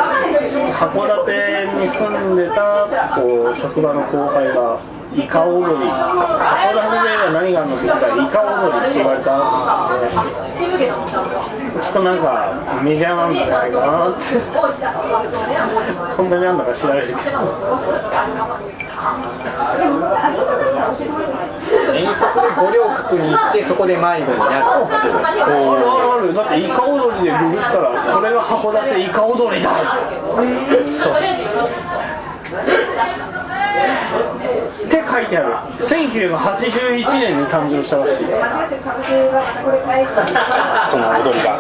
Speaker 2: 函館に住んでたこう職場の後輩がイカ踊り何があるのって言ったらイカ踊りって言われた。きっとなんかメジャーなんじゃな。いかなって本当になんだか知られる。けど
Speaker 3: 遠足で五稜郭に行ってそこで迷子になる。
Speaker 2: あるだってイカ踊りでググったらこれが函館イカ踊りだ。そうって書いてある。1981年に誕生したらしい。
Speaker 1: その踊りが。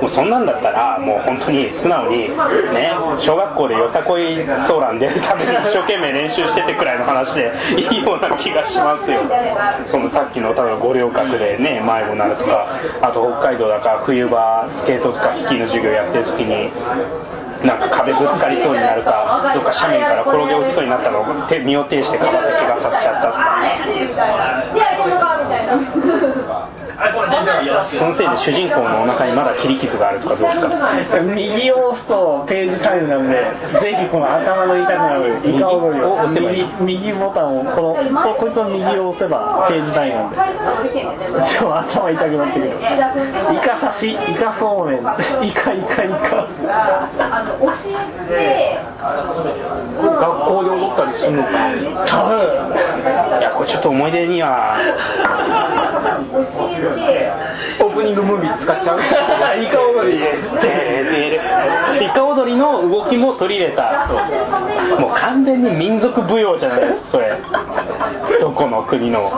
Speaker 1: もうそんなんだったらもう本当に素直にね小学校でよさこいソーラン出るために一生懸命練習しててくらいの話でいいような気がしますよ。そのさっきの例えば五稜郭でね迷子になるとかあと北海道だから冬場スケートとかスキーの授業やってる時になんか壁ぶつかりそうになるかどっか斜面から転げ落ちそうになったのを手身を挺して体で怪我させちゃった。とかそのせいで主人公のお腹にまだ切り傷があるとかどうですか？
Speaker 2: 右を押すとページタイムなんでぜひこの頭の痛くなるイカ踊りを
Speaker 1: 右
Speaker 2: 右右ボタンをこのここいつの右を押せばページタイムなんで。超頭痛くなってくる。イカ刺しイカそうめん。イカイカイカ。
Speaker 5: あの教えて、
Speaker 3: 学校で踊ったりするのか？な
Speaker 2: 多分。
Speaker 1: いやこれちょっと思い出には
Speaker 3: オープニングムービー使っちゃう？*laughs*
Speaker 2: イカ踊り。
Speaker 1: イカ踊りの動きも取り入れた。もう完全に民族舞踊じゃないですかそれ。どこの国の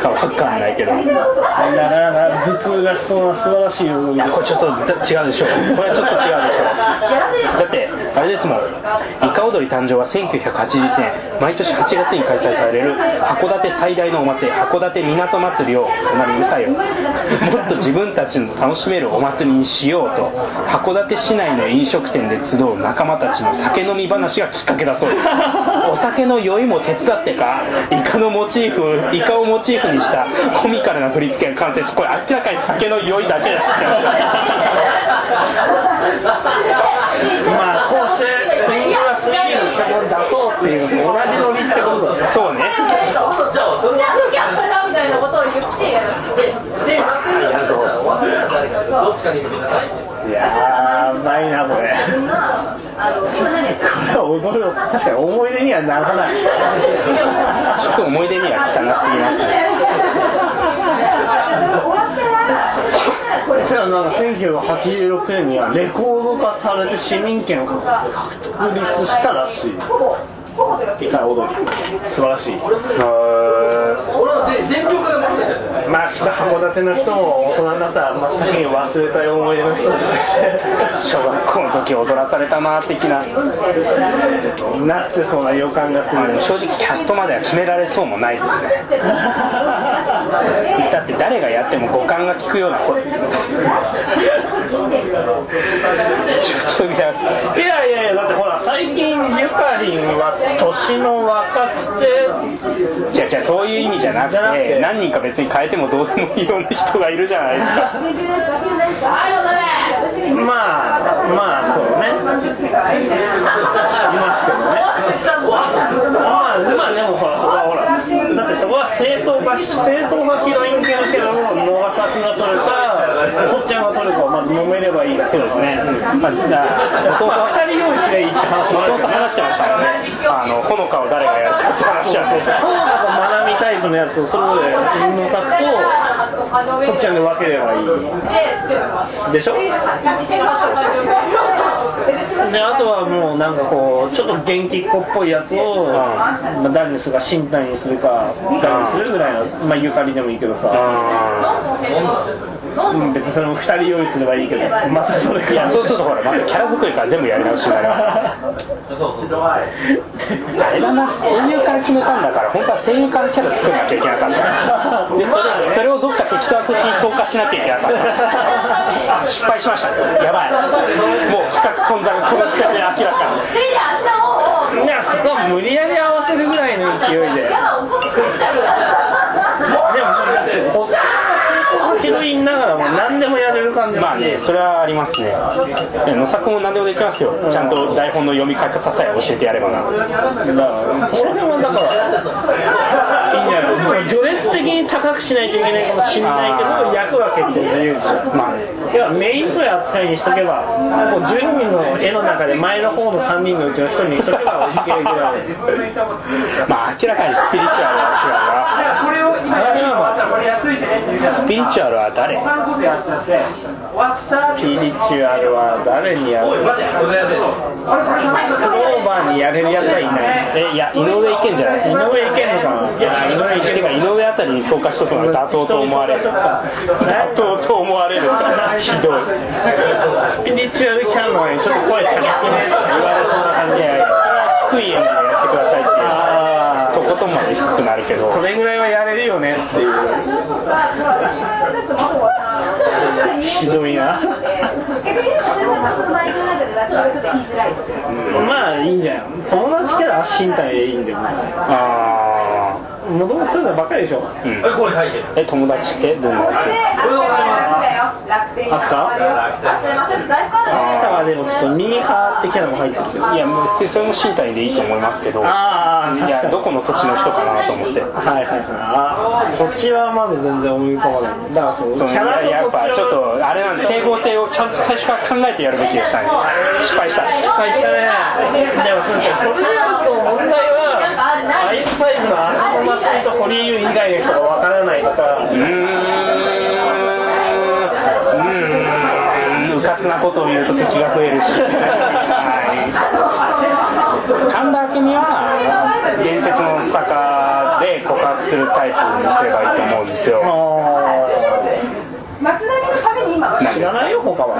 Speaker 1: かわかんないけど。
Speaker 2: 頭痛がしそうな素晴らしい踊り
Speaker 1: やこれちょっとだ違うでしょこれはちょっと違うでしょだってあれですもん。イカ踊り誕生は1981年。毎年8月に開催される函館最大のお祭り函館港祭りをお前うるさいよ。もっと自分たちの楽しめるお祭りにしようと函館市内の飲食店で集う仲間たちの酒飲み話がきっかけだそう。ですお酒の酔いも手伝ってかイカのモチーフイカをモチーフにしたコミカルな振り付けが完成しこれ明らかに酒の酔いだけだ
Speaker 2: まあこうしてスイングがスイングの曲を出そうっていうのと同じノリってことだね
Speaker 1: そうね
Speaker 5: ギャップだみたいなことを言って、
Speaker 4: どっちかに入れてください。
Speaker 2: いやーうまいなこれ *laughs* これは踊る確かに思い出にはならない
Speaker 1: ちょっと思い出には汚すぎます
Speaker 2: これさなんか1986年にはレコード化されて市民権を獲得立したらしい
Speaker 5: いうか、
Speaker 2: 踊り素晴らしい。まあ函館の人も大人になったら真っ先に忘れたい思い出の一つとして
Speaker 1: 小学校の時踊らされたな的な
Speaker 2: なってそうな予感がする
Speaker 1: 正直キャストまでは決められそうもないですね。*laughs* だって誰がやっても五感が効くような声 *laughs* ちょっといや
Speaker 2: いやいやいやだってほら最近ゆかりんは年の若くて
Speaker 1: 違う違うそういう意味じゃなく
Speaker 2: て
Speaker 1: て。何人か別に変えてもどうでもいいような人がいるじゃないですか。
Speaker 2: まあまあそうね。いますけどね。まあまあでもほらそこはほら。だってそこは正当が正当なヒロイン系のキャラを野賀崎が取るかこっちゃんが取るかをまばいい
Speaker 1: そうですね、まあ、だ
Speaker 2: まあ2人用意すりゃいいって話も
Speaker 1: 話してましたからね。あのほのかを誰がやるかって話はね
Speaker 2: ほのかとまなみタイプのやつをそれぞれ野作とこっちゃんで分ければいい。でしょ？であとはもうなんかこうちょっと元気っ子っぽいやつを、まあ、誰にするか身体にするか誰にするぐらいの、まあ、ゆかりでもいいけどさ、うん、別にそれも2人用意すればいいけど。またそれ
Speaker 1: いやそうするとほらまたキャラ作りから全部やり直しになりますから。
Speaker 4: そうそう。
Speaker 1: あれだな声優から決めたんだから。本当は声優からキャラ作らなきゃいけなかった。*laughs* でそれそれをどっか適当な時に投下しなきゃいけなかった。失敗しました。やばい。もう企画混在がこの時点で明らか
Speaker 2: いやそこは無理やり合わせるぐらいの勢いでヒロインながらも何でもやれる感じ
Speaker 1: まあねそれはありますね。で野作も何でもできますよ。ちゃんと台本の読み方さえ教えてやればな。
Speaker 2: だからその辺はだからいいんじゃない序列的に高くしないといけないかもしれないけど役は結構自由ですよ。
Speaker 1: まあ。ね
Speaker 2: いやメインという扱いにしとけばこう12人の絵の中で前の方の3人のうちの1人にしとけばいけるぐらい
Speaker 1: まあ明らかにスピリチュアルは。違うなスピリチュアルは誰？
Speaker 2: スピリチュアルは誰にやる？クローバーにやれるやつはいない。
Speaker 1: えいや井上いけんじゃない？
Speaker 2: 井上いけんのかな？いや井上いけ
Speaker 1: てか。井上あたりに投下しとくのが妥当と思われる。妥当と思われる。ひどい。
Speaker 2: スピリチュアルキャノンにちょっと声高くね。言われそうな感じ
Speaker 1: いやいやそれは低い演技でやってくださいっていうことんまで低くなるけど。
Speaker 2: ーそれぐらいはやれるよねっていう *laughs* ひどいな。*laughs* まあいいんじゃない友達キャラ身体でいいんだよ
Speaker 1: あ
Speaker 2: もともとそういうのばっかりでしょ。
Speaker 1: うん。
Speaker 4: えこれ書いてる
Speaker 1: え友達って？どんな？や
Speaker 5: これわかります楽天
Speaker 2: あった？あなたはでもちょっとミーハー的なのも入ってる
Speaker 1: いやもうそれも身体でいいと思いますけど。
Speaker 2: ああ
Speaker 1: いやどこの土地の人かなと思って。
Speaker 2: はいはいはい。あ土地はまだ全然思い浮かばない。だからそう
Speaker 1: そのい
Speaker 2: キャラと
Speaker 1: ややっぱちょっとあれなんで整合性をちゃんと最初から考えてやるべきでしたね。失敗した。
Speaker 2: 失敗したね。でもそれやると問題はアイスファイブのあそこ松井と堀井優以外の人がわからないか。ら
Speaker 1: うーん。うーん。うかつなことを言うと敵が増えるし。はい。神田明美は伝説の坂で告白するタイプにすればいいと思うんですよ
Speaker 2: 知らないよ他は。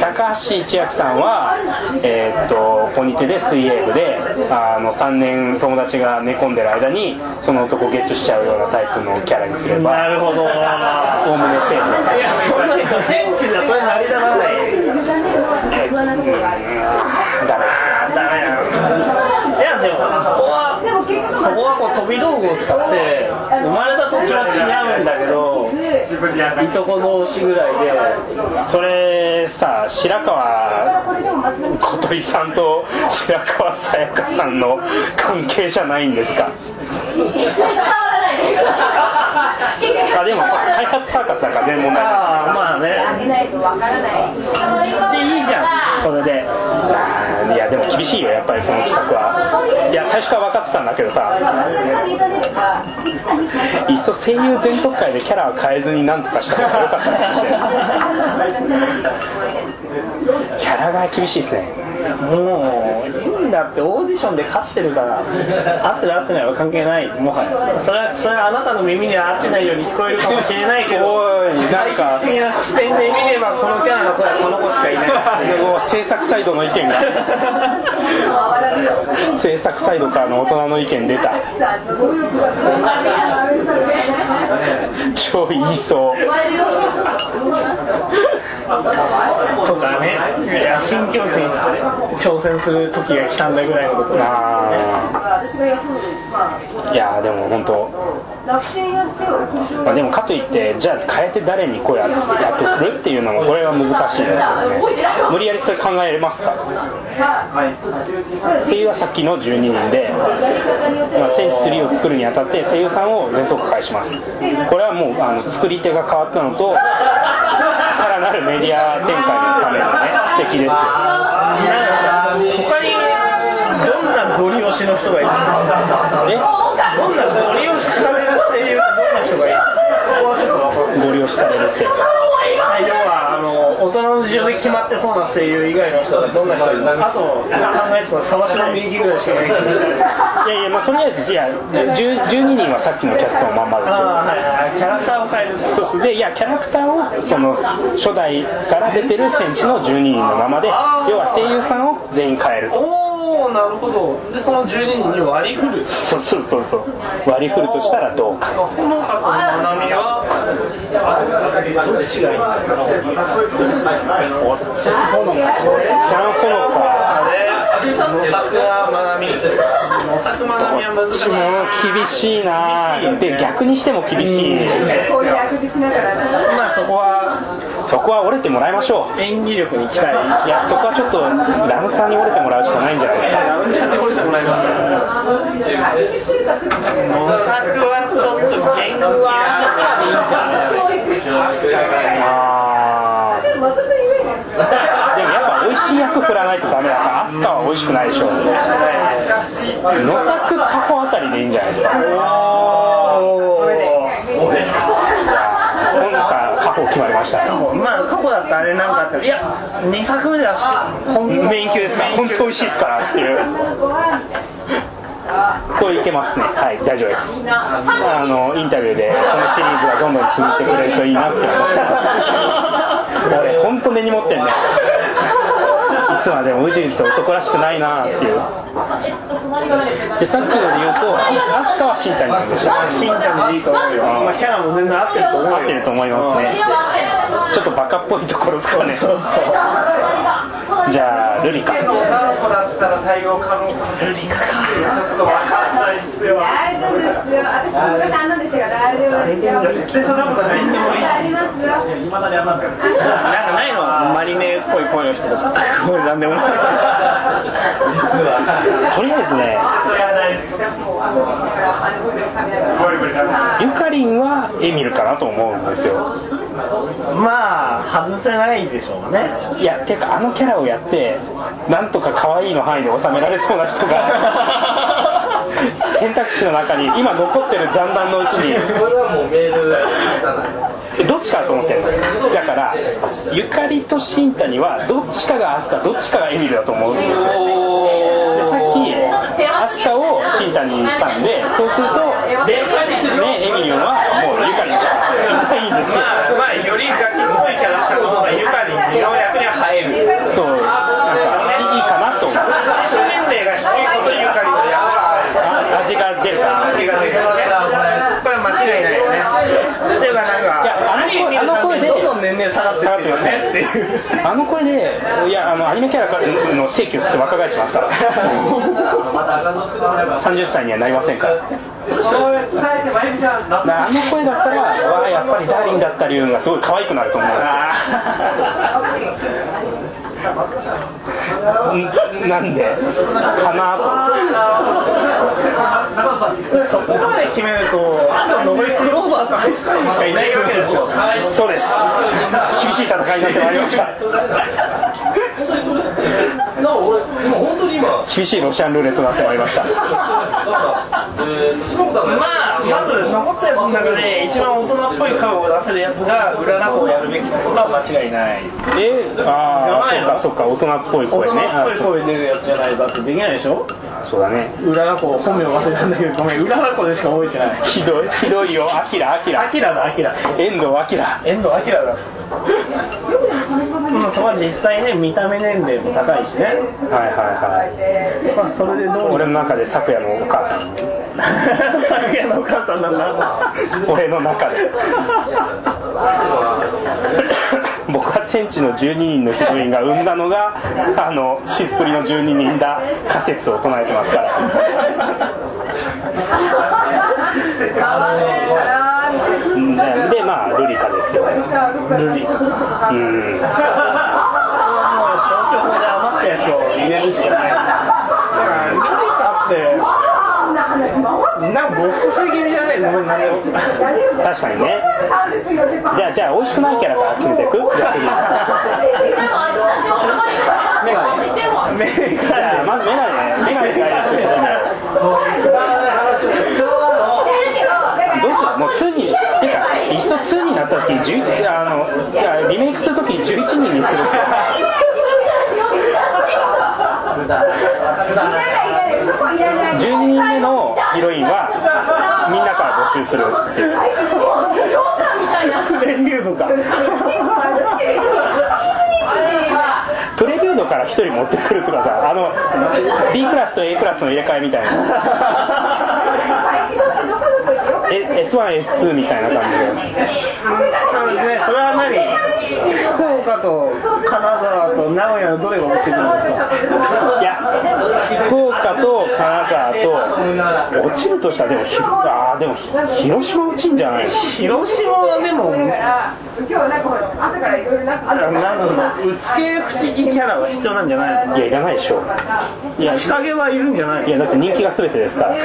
Speaker 1: 高橋千秋さんは、えーっとポニテで水泳部であの3年友達が寝込んでる間にその男をゲットしちゃうようなタイプのキャラにすれば
Speaker 2: なるほど。
Speaker 1: おおむねセーフだ
Speaker 2: いやそんなにはそれ成り立たない
Speaker 5: 不安なところがある
Speaker 1: ダメ
Speaker 2: ダメいやでもそこは
Speaker 5: でも結局
Speaker 2: そこはこう飛び道具を使って生まれた土地は違うんだけどいとこ同士ぐらいで
Speaker 1: それさ白川
Speaker 5: これでも松並
Speaker 1: 小鳥さんと白川さやかさんの関係じゃないんですか？あでも開発サーカスだから全然問題ない。
Speaker 2: ああまあね。
Speaker 5: 当てないとわからない。
Speaker 2: でいいじゃんそれで。
Speaker 1: いやでも厳しいよやっぱりこの企画は。いや最初から分かってたんだけどさ。いっそ声優全特会でキャラは変えずになんとかした方がよかったかもしれなキャラが厳しいですね。
Speaker 2: もういいんだってオーディションで勝ってるから合ってる合ってないは関係ない。もはや。それはそれはあなたの耳には合ってないように聞こえるかもしれないけど
Speaker 1: おいなんか
Speaker 2: 的な視点で見ればこのキャラの子はこの子しかいない
Speaker 1: 制作サイドの意見が。*laughs* 制作サイドからの大人の意見出た。*laughs* 超言いそう
Speaker 2: とかね。いや新境地に挑戦する時が来たんだぐらいのこと
Speaker 1: あいやでも本当。まあ、でもかといってじゃあ変えて誰に声当てやってくるっていうのもこれは難しいですよね。無理やりそれ考えれますか？声優はさっきの12人で、まあ、戦士3を作るにあたって声優さんを全特化します。これはもうあの作り手が変わったのとさらなるメディア展開のためのね布石ですよ。
Speaker 2: 他にどんなゴリ押しの人がいる
Speaker 1: え？
Speaker 2: どんなゴリ押しされる声優がどんな人がいる？そこはちょっと
Speaker 1: ご利用しされるって。
Speaker 2: 要はあの大人の事情で決まってそうな声優以外の人がどんな人あと考えてた沢島みゆきぐらいしかいない
Speaker 1: いやいやまあとりあえずいや10 12人はさっきのキャストのまんまで。すよ
Speaker 2: はいはいキャラクターを変える。
Speaker 1: そうそう。でいやキャラクターをその初代から出てる戦士の12人のままで要は声優さんを全員変えると
Speaker 2: なるほど。でその12人に割り振る。
Speaker 1: そうそうそうそう。割り振るとしたらどうか。
Speaker 2: ほのかとまなみはどっちがいい？んだろう
Speaker 1: ちゃんほのか
Speaker 2: あれ野作はまなみ野作まなみは難しい
Speaker 1: もう厳しいなで逆にしても厳しい
Speaker 5: こういう。あくびしながら
Speaker 2: まあそこは
Speaker 1: そこは折れてもらいましょう。
Speaker 2: 演技力に期待
Speaker 1: いやそこはちょっとラムさんに折れてもらうしかないんじゃないですか
Speaker 2: ラウンジで降りてもらいます
Speaker 5: あくびしてるかちょっとね
Speaker 2: 野作はちょっと言語は
Speaker 5: でも
Speaker 1: やっぱ美味しい役振らないとダメだからアスカは美味しくないでしょう野作カホあたりでいいんじゃないですか今回カホ決まりました
Speaker 2: まあ過去だったらあれなんかあったらいや2作目ではし本
Speaker 1: メイン級です。から本当美味しいですからっていう。これいけますね。はい大丈夫です。あのインタビューでこのシリーズがどんどん続いてくれるといいなって思ってます。*laughs* 俺本当根に持ってんねいつまでも宇宙って男らしくないなっていう。でさっきので言うとアスカは新谷なんでした
Speaker 2: 新谷でいいと思うよ、まあ、キャラも全然合ってると思うよ。
Speaker 1: 合ってると思いますね。ちょっとバカっぽいところですかね。
Speaker 2: そうそう
Speaker 1: じゃあルリカ
Speaker 2: ルリカかちょっとわかんないっすよ
Speaker 5: 大丈夫ですよ。私も昔あんなんでしたから大丈夫ですよ。
Speaker 2: 絶対そんなことないんでもいい
Speaker 5: ありますよ。
Speaker 2: 今までやったんだよなんかないのマリネっぽい声の人とかこれなんでもない
Speaker 1: とりあえずねゆかりんはエミルかなと思うんですよ
Speaker 2: まあ外せないでしょうね
Speaker 1: いやてかあのキャラをやってなんとか可愛いの範囲で収められそうな人が *laughs* 選択肢の中に今残ってる残弾のうちに
Speaker 6: これはもうメール
Speaker 1: えどっちかだと思ってるの？だからゆかりと新谷はどっちかがアスカどっちかがエミルだと思う。んですよでさっきアスカを新谷にしたんでそうするとねエミリオンはもうゆかりしかいないんですよ
Speaker 2: まあ、まあ、よりガキっぽいキャラクターの方がゆかりにの役には映える
Speaker 1: そうなんかいいかなと思って
Speaker 2: 選手年齢が低いことゆかりの役が
Speaker 1: あ味が出るかな
Speaker 2: 味が出るよねこれは間違いないよね例えばなんか
Speaker 1: いやあの声
Speaker 2: アニメ見るたびにどんどん年齢下がってってるよねってい *laughs* う
Speaker 1: あの声でいやあのアニメキャラの請求して若返ってますから。*laughs* 30歳にはなりませんから。あの声だったらわあやっぱりダーリンだったりいうのがすごい可愛くなると思うんですよ。ん *laughs* なんで？かな？
Speaker 2: そこまで決めるとあクローバーとハイスカイしかいないわけですよ。
Speaker 1: とそうです。厳しい戦いになってまいりました *laughs*
Speaker 6: なんか俺今本当に今。
Speaker 1: 厳しいロシアンルーレットになってまいりました。
Speaker 6: なんかえー
Speaker 2: まあまず残ったやつの中で一番大人っぽい顔を出せるやつが裏ナコをやるべきことは間違いない。
Speaker 1: え？ああそっかそっか大人っぽい
Speaker 2: 大人
Speaker 1: 声ね
Speaker 2: っぽい声出るやつじゃないだってできないでしょ？
Speaker 1: あそうだね。
Speaker 2: 裏ナコ本名忘れたんだけどごめん裏ナコでしか覚えてない。
Speaker 1: ひどいひどいよ。アキラアキラ。
Speaker 2: アキラだアキラ。
Speaker 1: 遠藤アキラ。
Speaker 2: 遠藤アキラだうんそこは実際ね見た目年齢も高いしね。
Speaker 1: はいはいはい。
Speaker 2: まあそれでどう
Speaker 1: 俺の中で昨夜のお母さん
Speaker 2: 昨夜のお母さんなんだ。*laughs*
Speaker 1: 俺の中で。*laughs* 僕は戦地の12人のヒロインが生んだのがあのシスプリの12人だ仮説を唱えてますから *laughs* でまあルリカですよ
Speaker 2: ルリカ
Speaker 1: うん。
Speaker 2: もう消去法で余ったやつを入れるしかないだからルリカってなん。かボス気味じゃないの
Speaker 1: 確かにねじゃあじゃあ美味しくないキャラから決めていく逆に
Speaker 2: メガネメガ
Speaker 1: あまずメガネメガネもう2にてかいっそ2になった時11あのいやリメイクする時に11人にする12人目のヒロインはみんなから募集するっていう
Speaker 2: プレビューとか
Speaker 1: プレビュードから1人持ってくるとかさあの D クラスと A クラスの入れ替えみたいな。S1S2 みたいな感じで。
Speaker 2: そうですねそれは何？福岡と金沢と名古屋のどれが落ちてるんですか？
Speaker 1: いや福岡と金沢と落ちるとしたらでもひあーでもひ広島落ちんじゃないの？
Speaker 2: 広島はでも
Speaker 5: 今日なんかほら朝からいろいろなんか
Speaker 2: なんだろううつけ不思議キャラは必要なんじゃないの？
Speaker 1: いやいらないでしょ。いや
Speaker 2: 仕掛けはいるんじゃないの？
Speaker 1: いやだって人気が全てですから。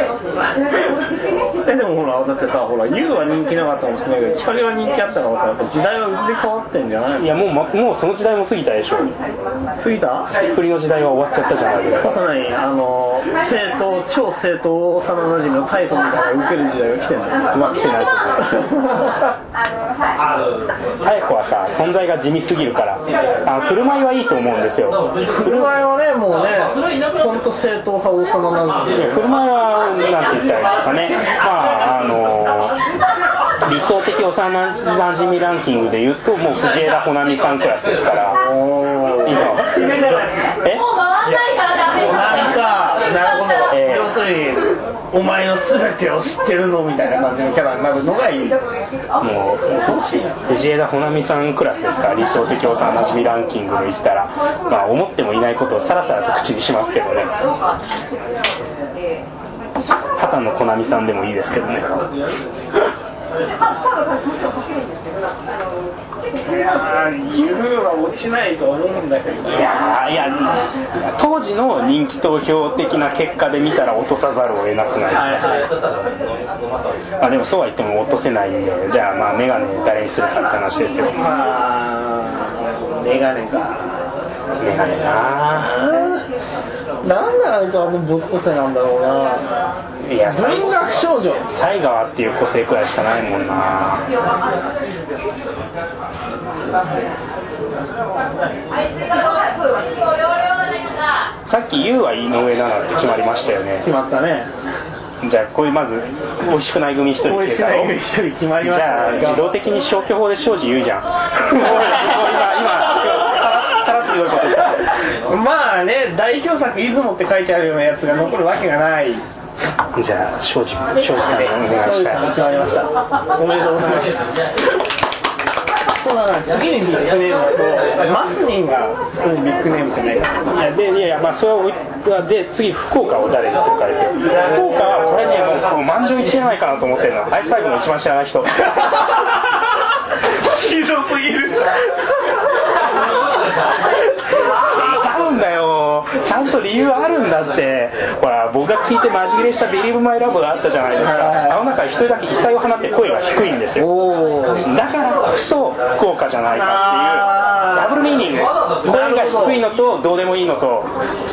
Speaker 2: えでもほらだってさほら YOU は人気なかったかもしれないけど日陰は人気あったからさやっぱ時代は移り変わってんじゃない
Speaker 1: いやもう、ま、もうその時代も過ぎたでしょ。
Speaker 2: 過ぎた？
Speaker 1: 作りの時代は終わっちゃったじゃないですか。
Speaker 2: さすがにあの正統超正統幼馴染のタイトみたいなの受ける時代が来てない
Speaker 1: まあ来てない。と思い。ます早子はさ存在が地味すぎるから。あの振る舞いはいいと思うんですよ。
Speaker 2: 振る舞いはねもうね本当正統派幼馴染。
Speaker 1: 振る舞いはなんて言ったらいいですかね。まああの理想的幼馴染ランキングで言うともう藤枝穂波さんクラスですから。いいのえ？
Speaker 2: 何かなるほど、
Speaker 1: え。ー
Speaker 2: 要するにお前の全てを知ってるぞみたいな感じのキャラになるのがいい。
Speaker 1: もう
Speaker 2: 恐ろしいな
Speaker 1: 藤枝穂波さんクラスですか理想的幼なじみランキングで言ったら、まあ、思ってもいないことをさらさらと口にしますけどね。畑野小波さんでもいいですけどね
Speaker 2: いやーユーは落ちないと思うんだけど
Speaker 1: いやーいや当時の人気投票的な結果で見たら落とさざるを得なくないですか、まあ、でもそうは言っても落とせないんでじゃあまあメガネ誰にするかって話ですよ。
Speaker 2: まあメガネか
Speaker 1: メガネな
Speaker 2: なんであいつあのボス個性なんだろうな。い
Speaker 1: や
Speaker 2: 文学少女。
Speaker 1: 西川っていう個性くらいしかないもんな。さっき YOU は井上奈々って決まりましたよね。
Speaker 2: 決まったね。
Speaker 1: じゃあこれまず美味しくない組一人
Speaker 2: 美味しくない組一人決まりまし
Speaker 1: じゃあ自動的に消去法で庄司言うじゃん *laughs* もう今今さらっとひどいこと言った
Speaker 2: まあね代表作「出雲」って書いてあるようなやつが残るわけがない。
Speaker 1: じゃあ庄司さんにお願いしたい。
Speaker 2: 決ましたおめでとうございます。そうだな次にビッグネームだとマスニンが普通にビッグネームじゃないか
Speaker 1: いやでいやいやまあそれを置いで次福岡を誰にするかですよ福岡はこれねもうもう満場一致じゃないかなと思ってるの。アイスファイブの一番知らない人。*laughs* *laughs*
Speaker 2: ひどすぎる
Speaker 1: と理由あるんだって。ほら僕が聞いてマジ切れした「Believe My Love」があったじゃないですか。あの中で一人だけ異彩を放って声が低いんですよ。だからこそ福岡じゃないかっていうダブルミーニング。です声が低いのとどうでもいいのと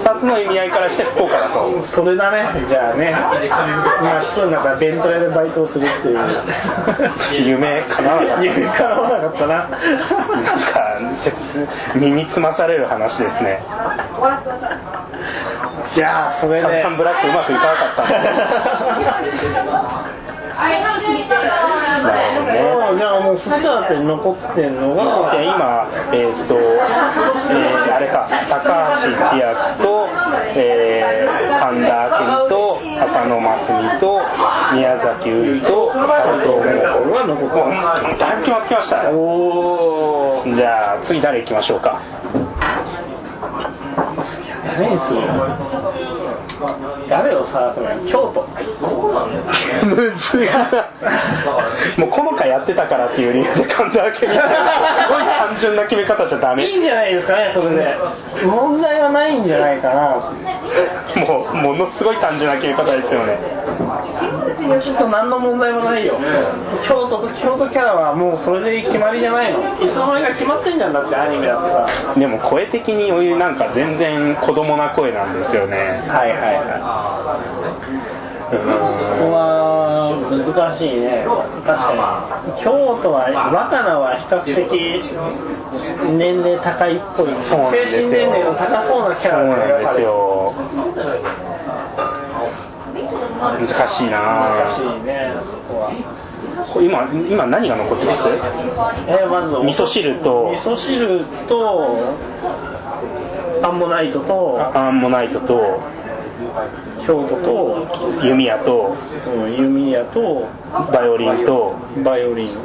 Speaker 1: 2つの意味合いからして福岡だと。
Speaker 2: それだね。じゃあね。まあそうなんかベントレでバイトをするっていう。
Speaker 1: 夢叶わなかった。
Speaker 2: 夢叶わなかったな。
Speaker 1: なんか切身につまされる話ですね
Speaker 2: じゃあそれで
Speaker 1: サンタンブラックうまくいかなかった
Speaker 2: もうじゃあもう寿司屋って残ってんのが
Speaker 1: で今、えーっと、えーあれか、高橋千秋と、えー、神田君と、浅野真澄と、宮崎うりと、佐藤桃子が残ってだいぶ決まってきました。
Speaker 2: おー
Speaker 1: じゃあ、次誰行きましょうか。
Speaker 2: 誰にする誰を探すの京都。
Speaker 1: むずいもうこの回やってたからっていう理由で神田明美すごい単純な決め方じゃダメ。
Speaker 2: いいんじゃないですかねそれで。問題はないんじゃないかな。*laughs*
Speaker 1: もうものすごい単純な決め方ですよね
Speaker 2: きっと何の問題もないよ。京都と京都キャラはもうそれで決まりじゃないの。いつの間にか決まってんじゃんだってアニメだってさ。
Speaker 1: でも声的においうなんか全然子供な声なんですよね。
Speaker 2: はいはいはい。そこは難しいね。確かに。京都は若菜は比較的年齢高いっぽい。精神年齢の高そうなキャラ
Speaker 1: なんですよ難しいな。
Speaker 2: 難しいねそこは。
Speaker 1: 今今何が残ってます？
Speaker 2: えーまず
Speaker 1: 味噌汁と。
Speaker 2: 味噌汁とアンモナイトと。
Speaker 1: アンモナイトと
Speaker 2: 京都と
Speaker 1: 弓矢と
Speaker 2: うん弓矢と
Speaker 1: バイオリンと
Speaker 2: バイオリン。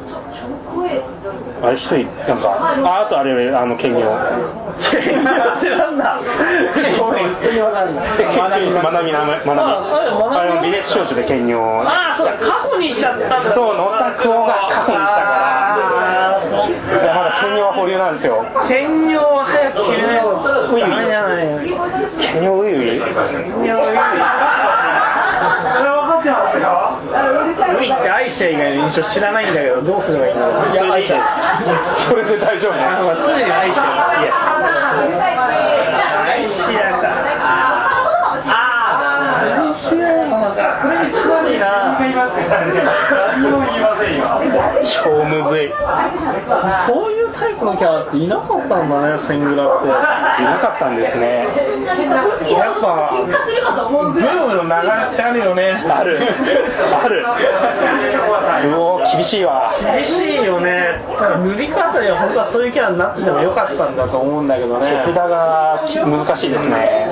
Speaker 1: あれ一人なんかああとあれあの兼業
Speaker 2: 剣ってなんだ。*laughs* ごめん普通にわかんない
Speaker 1: まなみまな。みなまなみ
Speaker 2: あ
Speaker 1: あれも微熱少女で兼業
Speaker 2: ああそう過去にしちゃったんだ。
Speaker 1: そう野作夫が過去にしたから
Speaker 2: あーそっ
Speaker 1: いやまだ兼業は保留なんですよ。
Speaker 2: 兼業は早く決めないとダメじゃないの
Speaker 1: 兼業ウイウイ
Speaker 2: 兼業それ分かってますよ海って愛しちゃ以外の印象知らないんだけどどうすればいいんだろう
Speaker 1: それでいいです。それで大丈夫。です
Speaker 2: あまあ常に愛してる
Speaker 1: イエ
Speaker 2: 愛しやかああ愛しやか。それにつまりな。言いますからね何も言いませんよ。
Speaker 1: ス超むずい。い
Speaker 2: そういうタイプのキャラっていなかったんだね千グラって。
Speaker 1: なかったんですね。
Speaker 2: やっぱブームの流れってあるよね。
Speaker 1: ある。ある。うお厳しいわ。
Speaker 2: 厳しいよね。塗り方には本当はそういうキャラになっててもよかったんだと思うんだけどね。
Speaker 1: 手札が難しいですね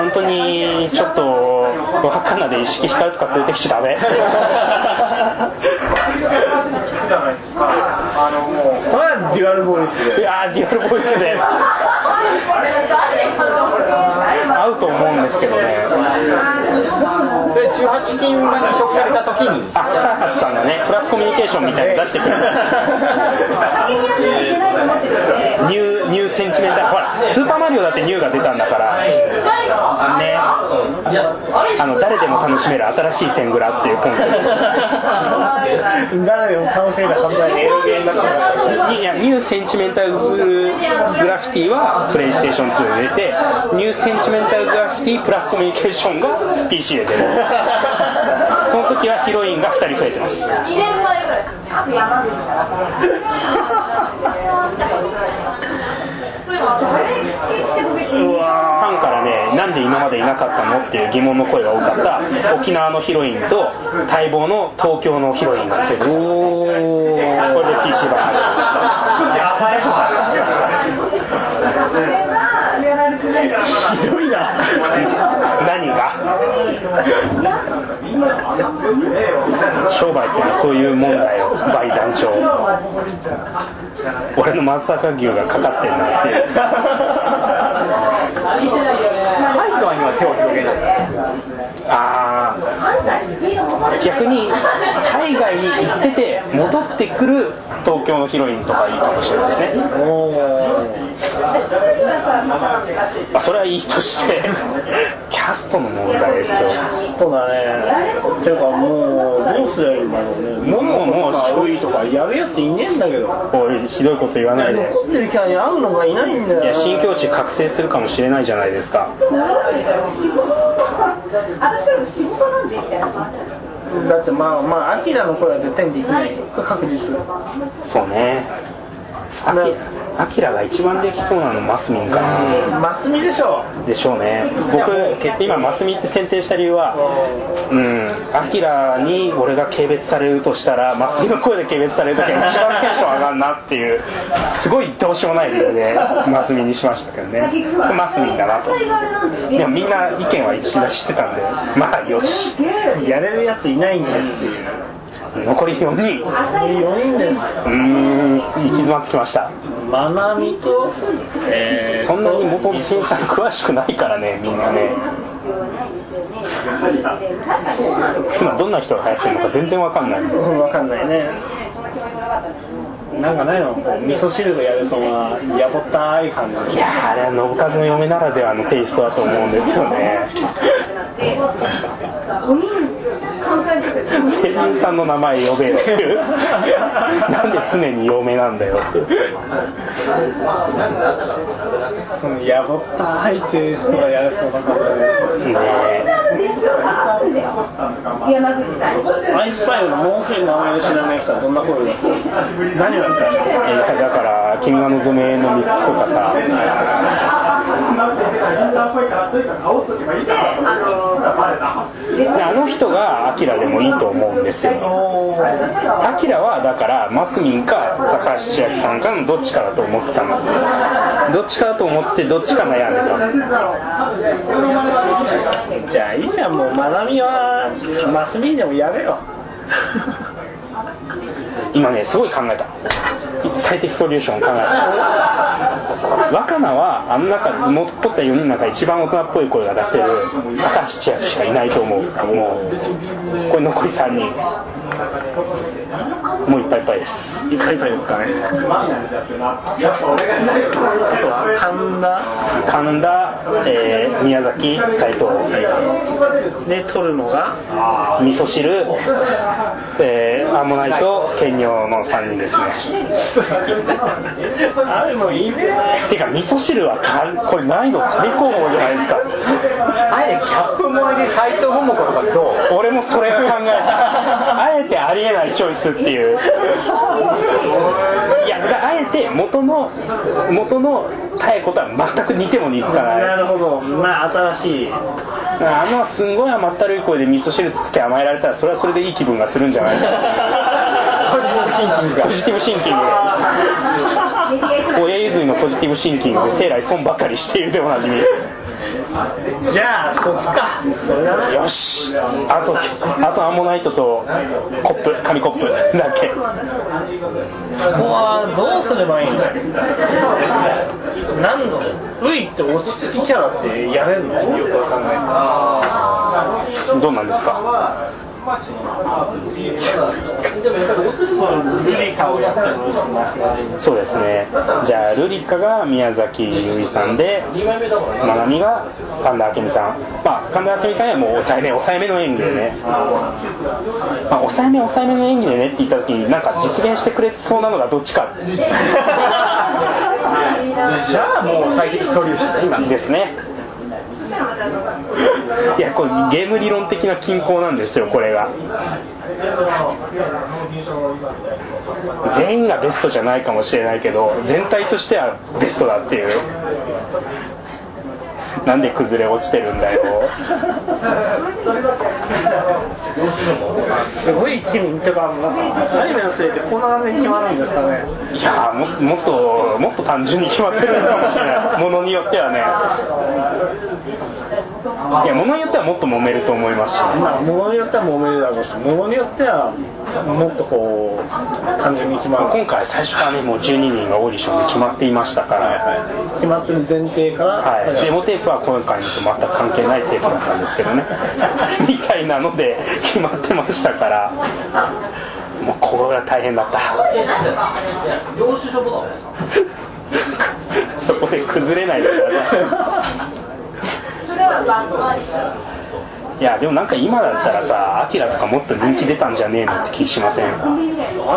Speaker 1: 本当にちょっと若かなで意識光るとか連れてきちゃダメ。
Speaker 2: それはデュアルボイス
Speaker 1: い
Speaker 2: で
Speaker 1: やーデュアルボイスで。合うと思うんですけどね。
Speaker 3: それ18金が移植された時に。
Speaker 1: あサーカスさんがねプラスコミュニケーションみたいなの出してくれる *laughs* ニューニューセンチメンタル。ほらスーパーマリオだってニューが出たんだから。ね。あの誰でも楽しめる新しいセングラっていうコンセプ
Speaker 2: 誰でも楽しめるい
Speaker 1: やニューセンチメンタルグラフィティはプレイステーション2で出てニューセンチメンタルグラフィティプラスコミュニケーションが PC で出る *laughs* その時はヒロインが2人増えてます。
Speaker 5: 2年前ぐらいあと山口
Speaker 2: うわ
Speaker 1: ファンからね、なんで今までいなかったのっていう疑問の声が多かった沖縄のヒロインと待望の東京のヒロインがついてます。これで PC
Speaker 2: ひどいな。
Speaker 1: 何が？商売ってのはそういうもんだよ、売団長。俺の松阪牛がかかってんなっていう。
Speaker 3: 海外には手を広げない
Speaker 1: あー。逆に海外に行ってて戻ってくる東京のヒロインとかいいかもしれないですねまあそれはいいとしてキャストの問題ですよ。
Speaker 2: そうだね。ていうかもうどうすりゃいいんだろうね。ももも悪いとかやるやついねえんだけど。
Speaker 1: おいひどいこと言わないで。
Speaker 2: 残ってるキャラに会うのがいないんだよ。
Speaker 1: いや新境地覚醒するかもしれないじゃないですか
Speaker 5: 私から仕事なんでみたいな話なんですよ
Speaker 2: だってまあまあアキラの声は絶対にできない。確実
Speaker 1: そうねアキアキラが一番できそうなのマスミンかな。
Speaker 2: マスミでしょ。
Speaker 1: でしょうね。僕今マスミって選定した理由はうん。アキラに俺が軽蔑されるとしたらマスミの声で軽蔑される時は一番テンション上がるなっていうすごいどうしようもない理由でマスミにしましたけどね。マスミンだなと。でもみんな意見は一致出してたんで。まあよし。
Speaker 2: やれるやついないんだよっていう
Speaker 1: 残り4人。
Speaker 2: 4人です
Speaker 1: うーん行き詰まってきました。
Speaker 2: まなみとえー
Speaker 1: そんなに元々生産詳しくないからねみんなね。今どんな人が流行ってるのか全然わかんない。
Speaker 2: うんわかんないね。なんかないの？こう味噌汁がやるそのやぼったい感じ。
Speaker 1: いやーあれは信和の嫁ならではのテイストだと思うんですよね。
Speaker 5: 5人考えてくれ
Speaker 1: セリンさんの名前呼べよっていうなんで常に嫁なんだよ。って
Speaker 2: そのやぼったいテイストがやるそう
Speaker 1: ね
Speaker 5: 山口さん
Speaker 2: アイスパイのもう一人名前を知ら。ない人はどんな声だ何をやったら
Speaker 1: えーだから「君が望め」の三つとかさ。*laughs* であの人がアキラでもいいと思うんですよ。アキラはだからマスミンか高橋千秋さんかのどっちかだと思ってたの。どっちかだと思ってどっちか悩んでた
Speaker 2: じゃあいいじゃんもうまなみはマスミンでもやめよ
Speaker 1: 今ねすごい考えた。最適ソリューションを考えた。若菜はあの中残った4人の中一番大人っぽい声が出せる高橋千秋しかいないと思う。もうこれ残り3人。もういっぱいいっぱいです。
Speaker 2: いっぱいいっぱいですかね。あとは神田。
Speaker 1: 神田、えー宮崎斉藤。
Speaker 2: で撮るのが
Speaker 1: 味噌汁、えーアンモナイトケンニョの3人ですね。
Speaker 2: あれもういいね。
Speaker 1: てか味噌汁はかこれ難易度最高峰じゃないですか。
Speaker 3: あえてキャップ萌えで斎藤桃子とかどう？
Speaker 1: 俺もそれ考えた。*laughs* あえてありえないチョイスっていういやだあえて元の元の妙子とは全く似ても似つかない。
Speaker 2: なるほど。まあ新しい
Speaker 1: あのすんごい甘ったるい声で味噌汁作って甘えられたらそれはそれでいい気分がするんじゃない？か *laughs*
Speaker 3: ポジティブシンキング。が
Speaker 1: ポジティブシンキング。で親譲りのポジティブシンキング。で生来損ばかりしているでおなじみ
Speaker 2: じゃあそすか。それだな
Speaker 1: よし。あとあとアンモナイトとコップ紙コップだけ。
Speaker 2: ここはどうすればいいの？何の？ウイって落ち着きキャラってやれるの？よくわかんない。
Speaker 1: どうなんですか？そうですね。じゃあルリカが宮崎ゆいさんでまなみが神田明美さん。まあ神田明美さんはもう抑えめ抑えめの演技でね、まあ、抑えめ抑えめの演技でねって言った時になんか実現してくれそうなのがどっちか。*laughs*
Speaker 3: じゃあもう最適ソリューションだ今
Speaker 1: ですねいやこれゲーム理論的な均衡なんですよこれが。全員がベストじゃないかもしれないけど全体としてはベストだっていう。なんで崩れ落ちてるんだよ。
Speaker 2: すごい君ってかアニメのせいでこんなに決まるんですかね。
Speaker 1: いやーももっともっと単純に決まってるのかもしれない。ものによってはねいやものによってはもっと揉めると思います。し
Speaker 2: まあ物によっては揉めるだろうし物によってはもっとこう単純に決まる。
Speaker 1: 今回最初からねもう12人がオーディションで決まっていましたから、
Speaker 2: 決まってる前提から、
Speaker 1: はい、デモテープは今回のと全く関係ないテープだったんですけどね。*laughs* みたいなので決まってましたから。もうここが大変だった。
Speaker 4: 領収書ボタン
Speaker 1: そこで崩れないでください
Speaker 5: それはバンド
Speaker 1: いやでもなんか今だったらさアキラとかもっと人気出たんじゃねえのって気しません？
Speaker 2: ア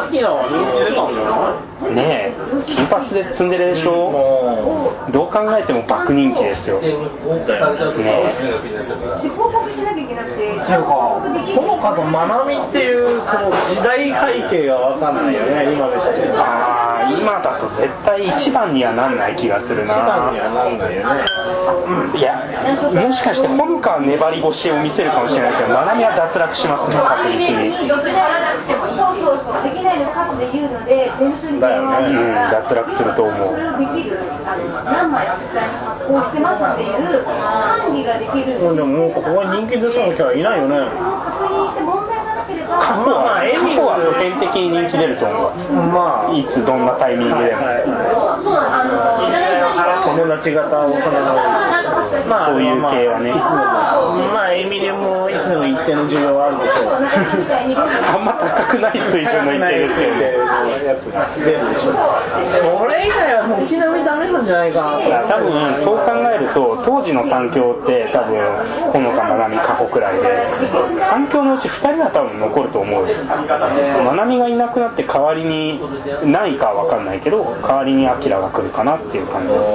Speaker 2: キラは人気出たんじゃない？
Speaker 1: ねえ金髪でツンデレでしょ？どう考えても爆人気ですよ。ね
Speaker 5: で報告しなきゃいけなくて
Speaker 2: っていうか、ほのかとまなみっていうこの時代背景がわかんないよね、今でして。
Speaker 1: ああ今だと絶対一番にはなんない気がする
Speaker 2: 一番に
Speaker 1: な
Speaker 2: はなんないよね。
Speaker 1: いやもしかしてほのかは粘り腰を見せるかもしれないけどまなみは脱落しますね確実に
Speaker 5: そうそうそうできないのかっていうので事務所に電話を
Speaker 1: うん脱落すると思う
Speaker 5: それをできるあの何枚実際に発行してますっていう管理ができる
Speaker 2: うんでももうここに人気出そうなキャラいないよね。
Speaker 5: 確認して問題
Speaker 1: 過去は過去は普遍的に人気出ると思う
Speaker 2: まあ、
Speaker 1: いつどんなタイミングでも、
Speaker 2: 友達型大人の。まあ、
Speaker 1: そういう系はね
Speaker 2: いつも、まあ、エミリもいつでも一定の需要はあるでしょう。
Speaker 1: あんま高くない水準の一定ですけどね
Speaker 2: やつが出るでしょう。それ以外は軒並みダメなんじゃないかな。
Speaker 1: 多分そう考えると当時の三強って多分ほのかまなみ過去くらいで三強のうち2人は多分残ると思うよ。まなみがいなくなって代わりに何位かは分かんないけど代わりにアキラが来るかなっていう感じです。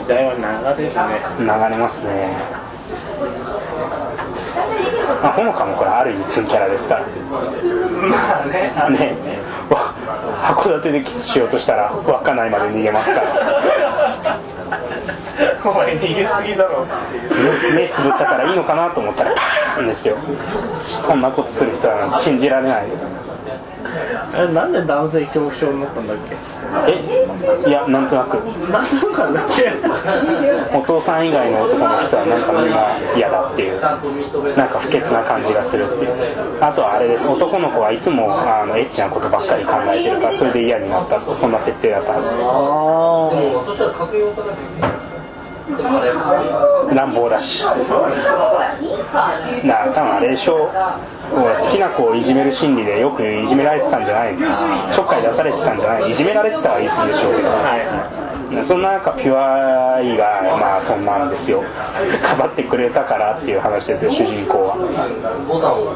Speaker 2: 時代は流れるね。
Speaker 1: 流れますね。あほのかもこれある意味ツンキャラですから。
Speaker 2: まあね、
Speaker 1: ね。わ函館でキスしようとしたら稚内まで逃げますから
Speaker 2: お前逃げすぎだろっていう。
Speaker 1: 目つぶったからいいのかなと思ったらパーンですよそんなことする人は信じられない
Speaker 2: え、なんで男性恐怖症になったんだっけ？
Speaker 1: えいやなんとなく。
Speaker 2: なんとかだっけ
Speaker 1: お父さん以外の男の人はなんかみんな嫌だっていうなんか不潔な感じがするっていう。あとはあれです。男の子はいつもあのエッチなことばっかり考えてるからそれで嫌になったとそんな設定だったはず。
Speaker 2: あ
Speaker 4: あれ
Speaker 1: 乱暴だし。だから多分あれでしょ。好きな子をいじめる心理でよくいじめられてたんじゃないちょっかい出されてたんじゃないいじめられてたはいいすぎでしょう。けど、そんな中ピュアイがまあそんなんですよ。かばってくれたからっていう話ですよ主人公は。
Speaker 4: ボタンを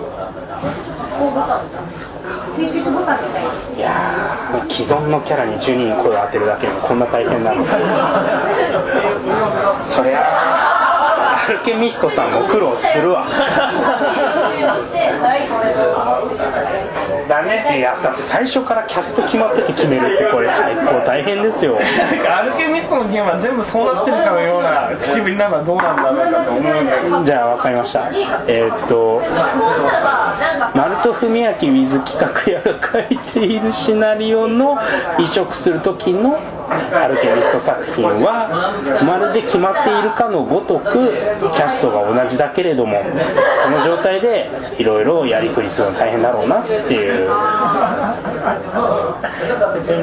Speaker 5: 清潔ボタン。みたい
Speaker 1: やー既存のキャラに12人声を当てるだけでもこんな大変なの。かそりゃアルケミストさんも苦労するわ
Speaker 2: だね。
Speaker 1: いやだって最初からキャスト決まってて決めるってこれ結構大変ですよ。
Speaker 2: なんかアルケミストのゲームは全部そうなってるかのような口ぶフィナはどうなんだろうかと思うんだけど。
Speaker 1: じゃあ分かりました。えーっとナルト文明 with 企画屋が書いているシナリオの移植する時のアルケミスト作品はまるで決まっているかのごとくキャストが同じだけれどもその状態でいろいろやりくりするの大変だろうなっていう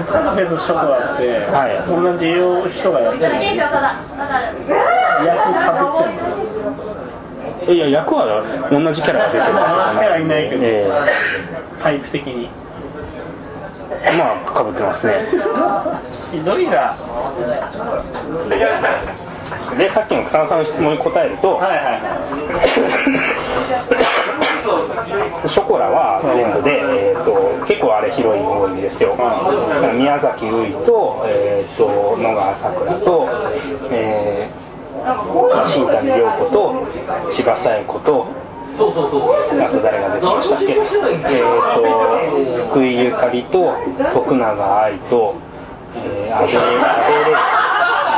Speaker 2: カフェとショコラって、
Speaker 1: はい。
Speaker 2: 同じ人がやってる役かぶってんの
Speaker 1: いや役は同じキャラが出てるわけじゃない。
Speaker 2: キャラいないけど。
Speaker 1: え
Speaker 2: タイプ的に。
Speaker 1: えまあかぶってますね。
Speaker 2: ひどいな。
Speaker 1: でさっきの草野さんの質問に答えると、
Speaker 2: はいはいは *laughs*
Speaker 1: ショコラは全部で、えー、と結構あれヒロイン多いんですよ、だから宮崎ういと,、えー、と野川さくらと、えー、新谷涼子と千葉紗恵子と
Speaker 6: そうそうそう。
Speaker 1: あと誰が出てましたっけ、えー、と福井ゆかりと徳永愛と、えー、阿部阿部玲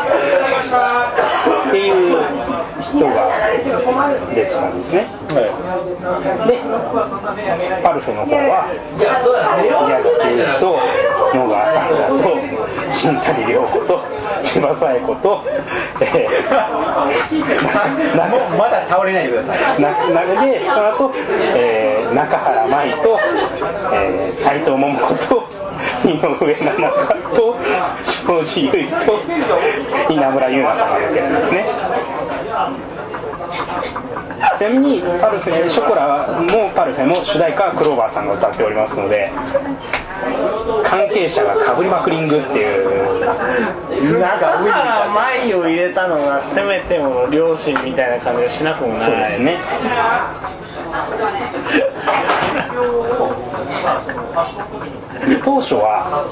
Speaker 1: っていう人が出てたんですね。でパルフェの方は宮崎優と野川さくらと新谷涼子と千葉紗恵子と、えー、な *laughs*
Speaker 3: もうまだ倒れないでください。
Speaker 1: ななのでその後、えー中原舞と、えー、斉藤桃子と井上奈々香と庄司優衣と稲村優奈さんが出てるんですね。ちなみにパルフェショコラもパルフェも主題歌はクローバーさんが歌っておりますので関係者がかぶりまくりんぐっていう
Speaker 2: だから前を入れたのがせめても両親みたいな感じがしなくもない。
Speaker 1: そうですね。で当初は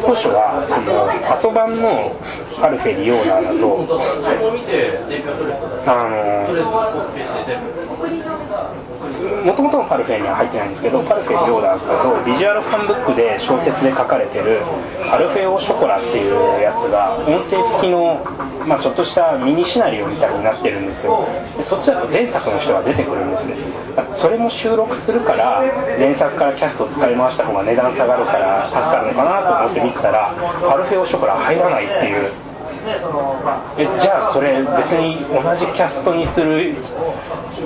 Speaker 1: 当初はそのアソバンのパルフェリオーナーだとあのもともとのパルフェには入ってないんですけどパルフェリオーナーだとビジュアルファンブックで小説で書かれてる「パルフェオショコラ」っていうやつが音声付きの、まあ、ちょっとしたミニシナリオみたいになってるんですよ。そっちだと前作の人が出てくるんですね。それも収録するから前作からキャストを使い回した方が値段下がるから助かるのかなと思って見てたらパルフェオショコラ入らないっていう。えじゃあそれ別に同じキャストにする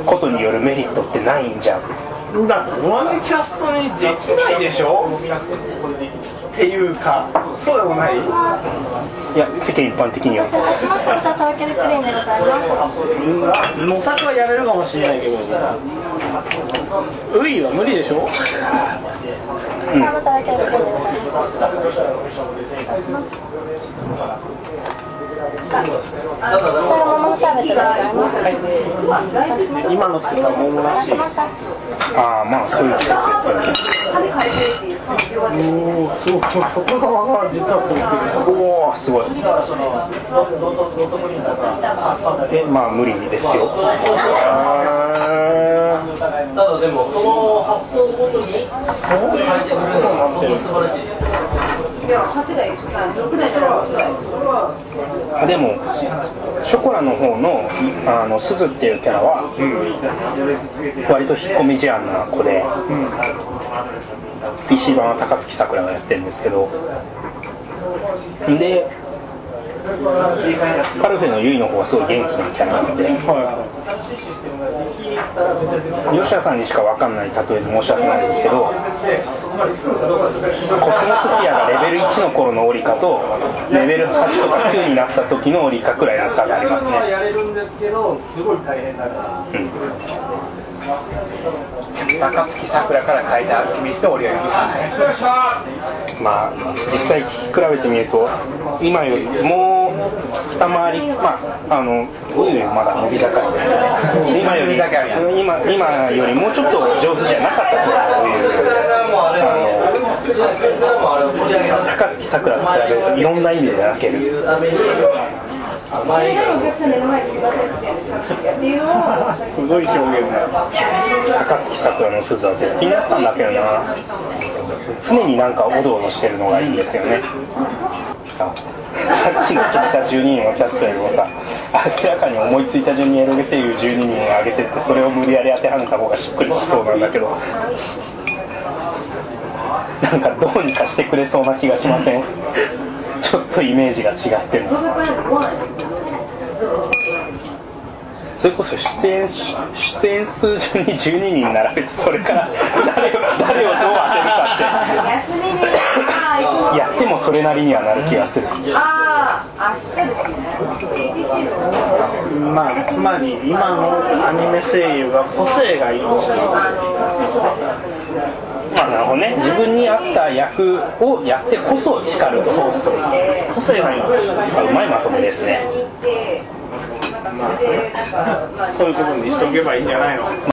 Speaker 1: ことによるメリットってないんじゃん。
Speaker 2: だって同じキャストにできないでしょ？っていうかそうでもない？
Speaker 1: いや世間一般的には。
Speaker 7: とろけるプリンでございます。
Speaker 2: 模索はやれるかもしれないけど。ウイは無理でしょ？
Speaker 1: うん
Speaker 2: 今の季節は桃らしい
Speaker 1: ああまあそういう季節ですよね。
Speaker 2: おおそうそうそこが実はこう
Speaker 1: おおすごいでまあ無理ですよ。
Speaker 6: ただでもその発想ごとに変えてくれるのが本当に素晴らしいです
Speaker 5: いや、8代、6代から6代。
Speaker 1: でもショコラの方のあの鈴っていうキャラは割と引っ込み思案な子で、PC 版は高槻さくらがやってるんですけど。でパルフェのユイの方はすごい元気なキャラなので吉田さんにしか分かんない例えで申し訳ないですけどコスモスフィアがレベル1の頃のオリカとレベル8とか9になった時のオリカくらいの差がありますね、
Speaker 2: やれるんですけどすごい大変だから。
Speaker 1: うん
Speaker 3: 高槻さくらから変えたアルキミストを俺は許さない。
Speaker 1: まあ実際比べてみると今よりもう二回りまああのどういうまだ伸び盛りで。今より今今よりもうちょっと上手じゃなかったという。あの高槻さくらと比べるといろんな意味で泣ける、
Speaker 2: すごい表現だ
Speaker 1: 高槻さくらの鈴は絶品だったんだけどな。常になんかおどおどしてるのがいいんですよね。さっきの決めた12人のキャストよりもさ明らかに思いついた順にエロゲ声優12人を挙げてってそれを無理やり当てはめた方がしっくりきそうなんだけど。なんかどうにかしてくれそうな気がしません？ちょっとイメージが違っても。それこそ出演し出演数順に12人並べてそれから誰を誰をどう当てるかって。やってもそれなりにはなる気がする。
Speaker 5: ああ明日で。すね ABC の
Speaker 2: まあつまり今のアニメ声優が個性がいいんですよ
Speaker 1: まあなるほどね。自分に合った役をやってこそ光るそうそう
Speaker 2: 個性がいいんですよ
Speaker 1: うまいまとめですね。
Speaker 5: まあ、
Speaker 2: そ、ういうところにしておけばいいんじゃないの？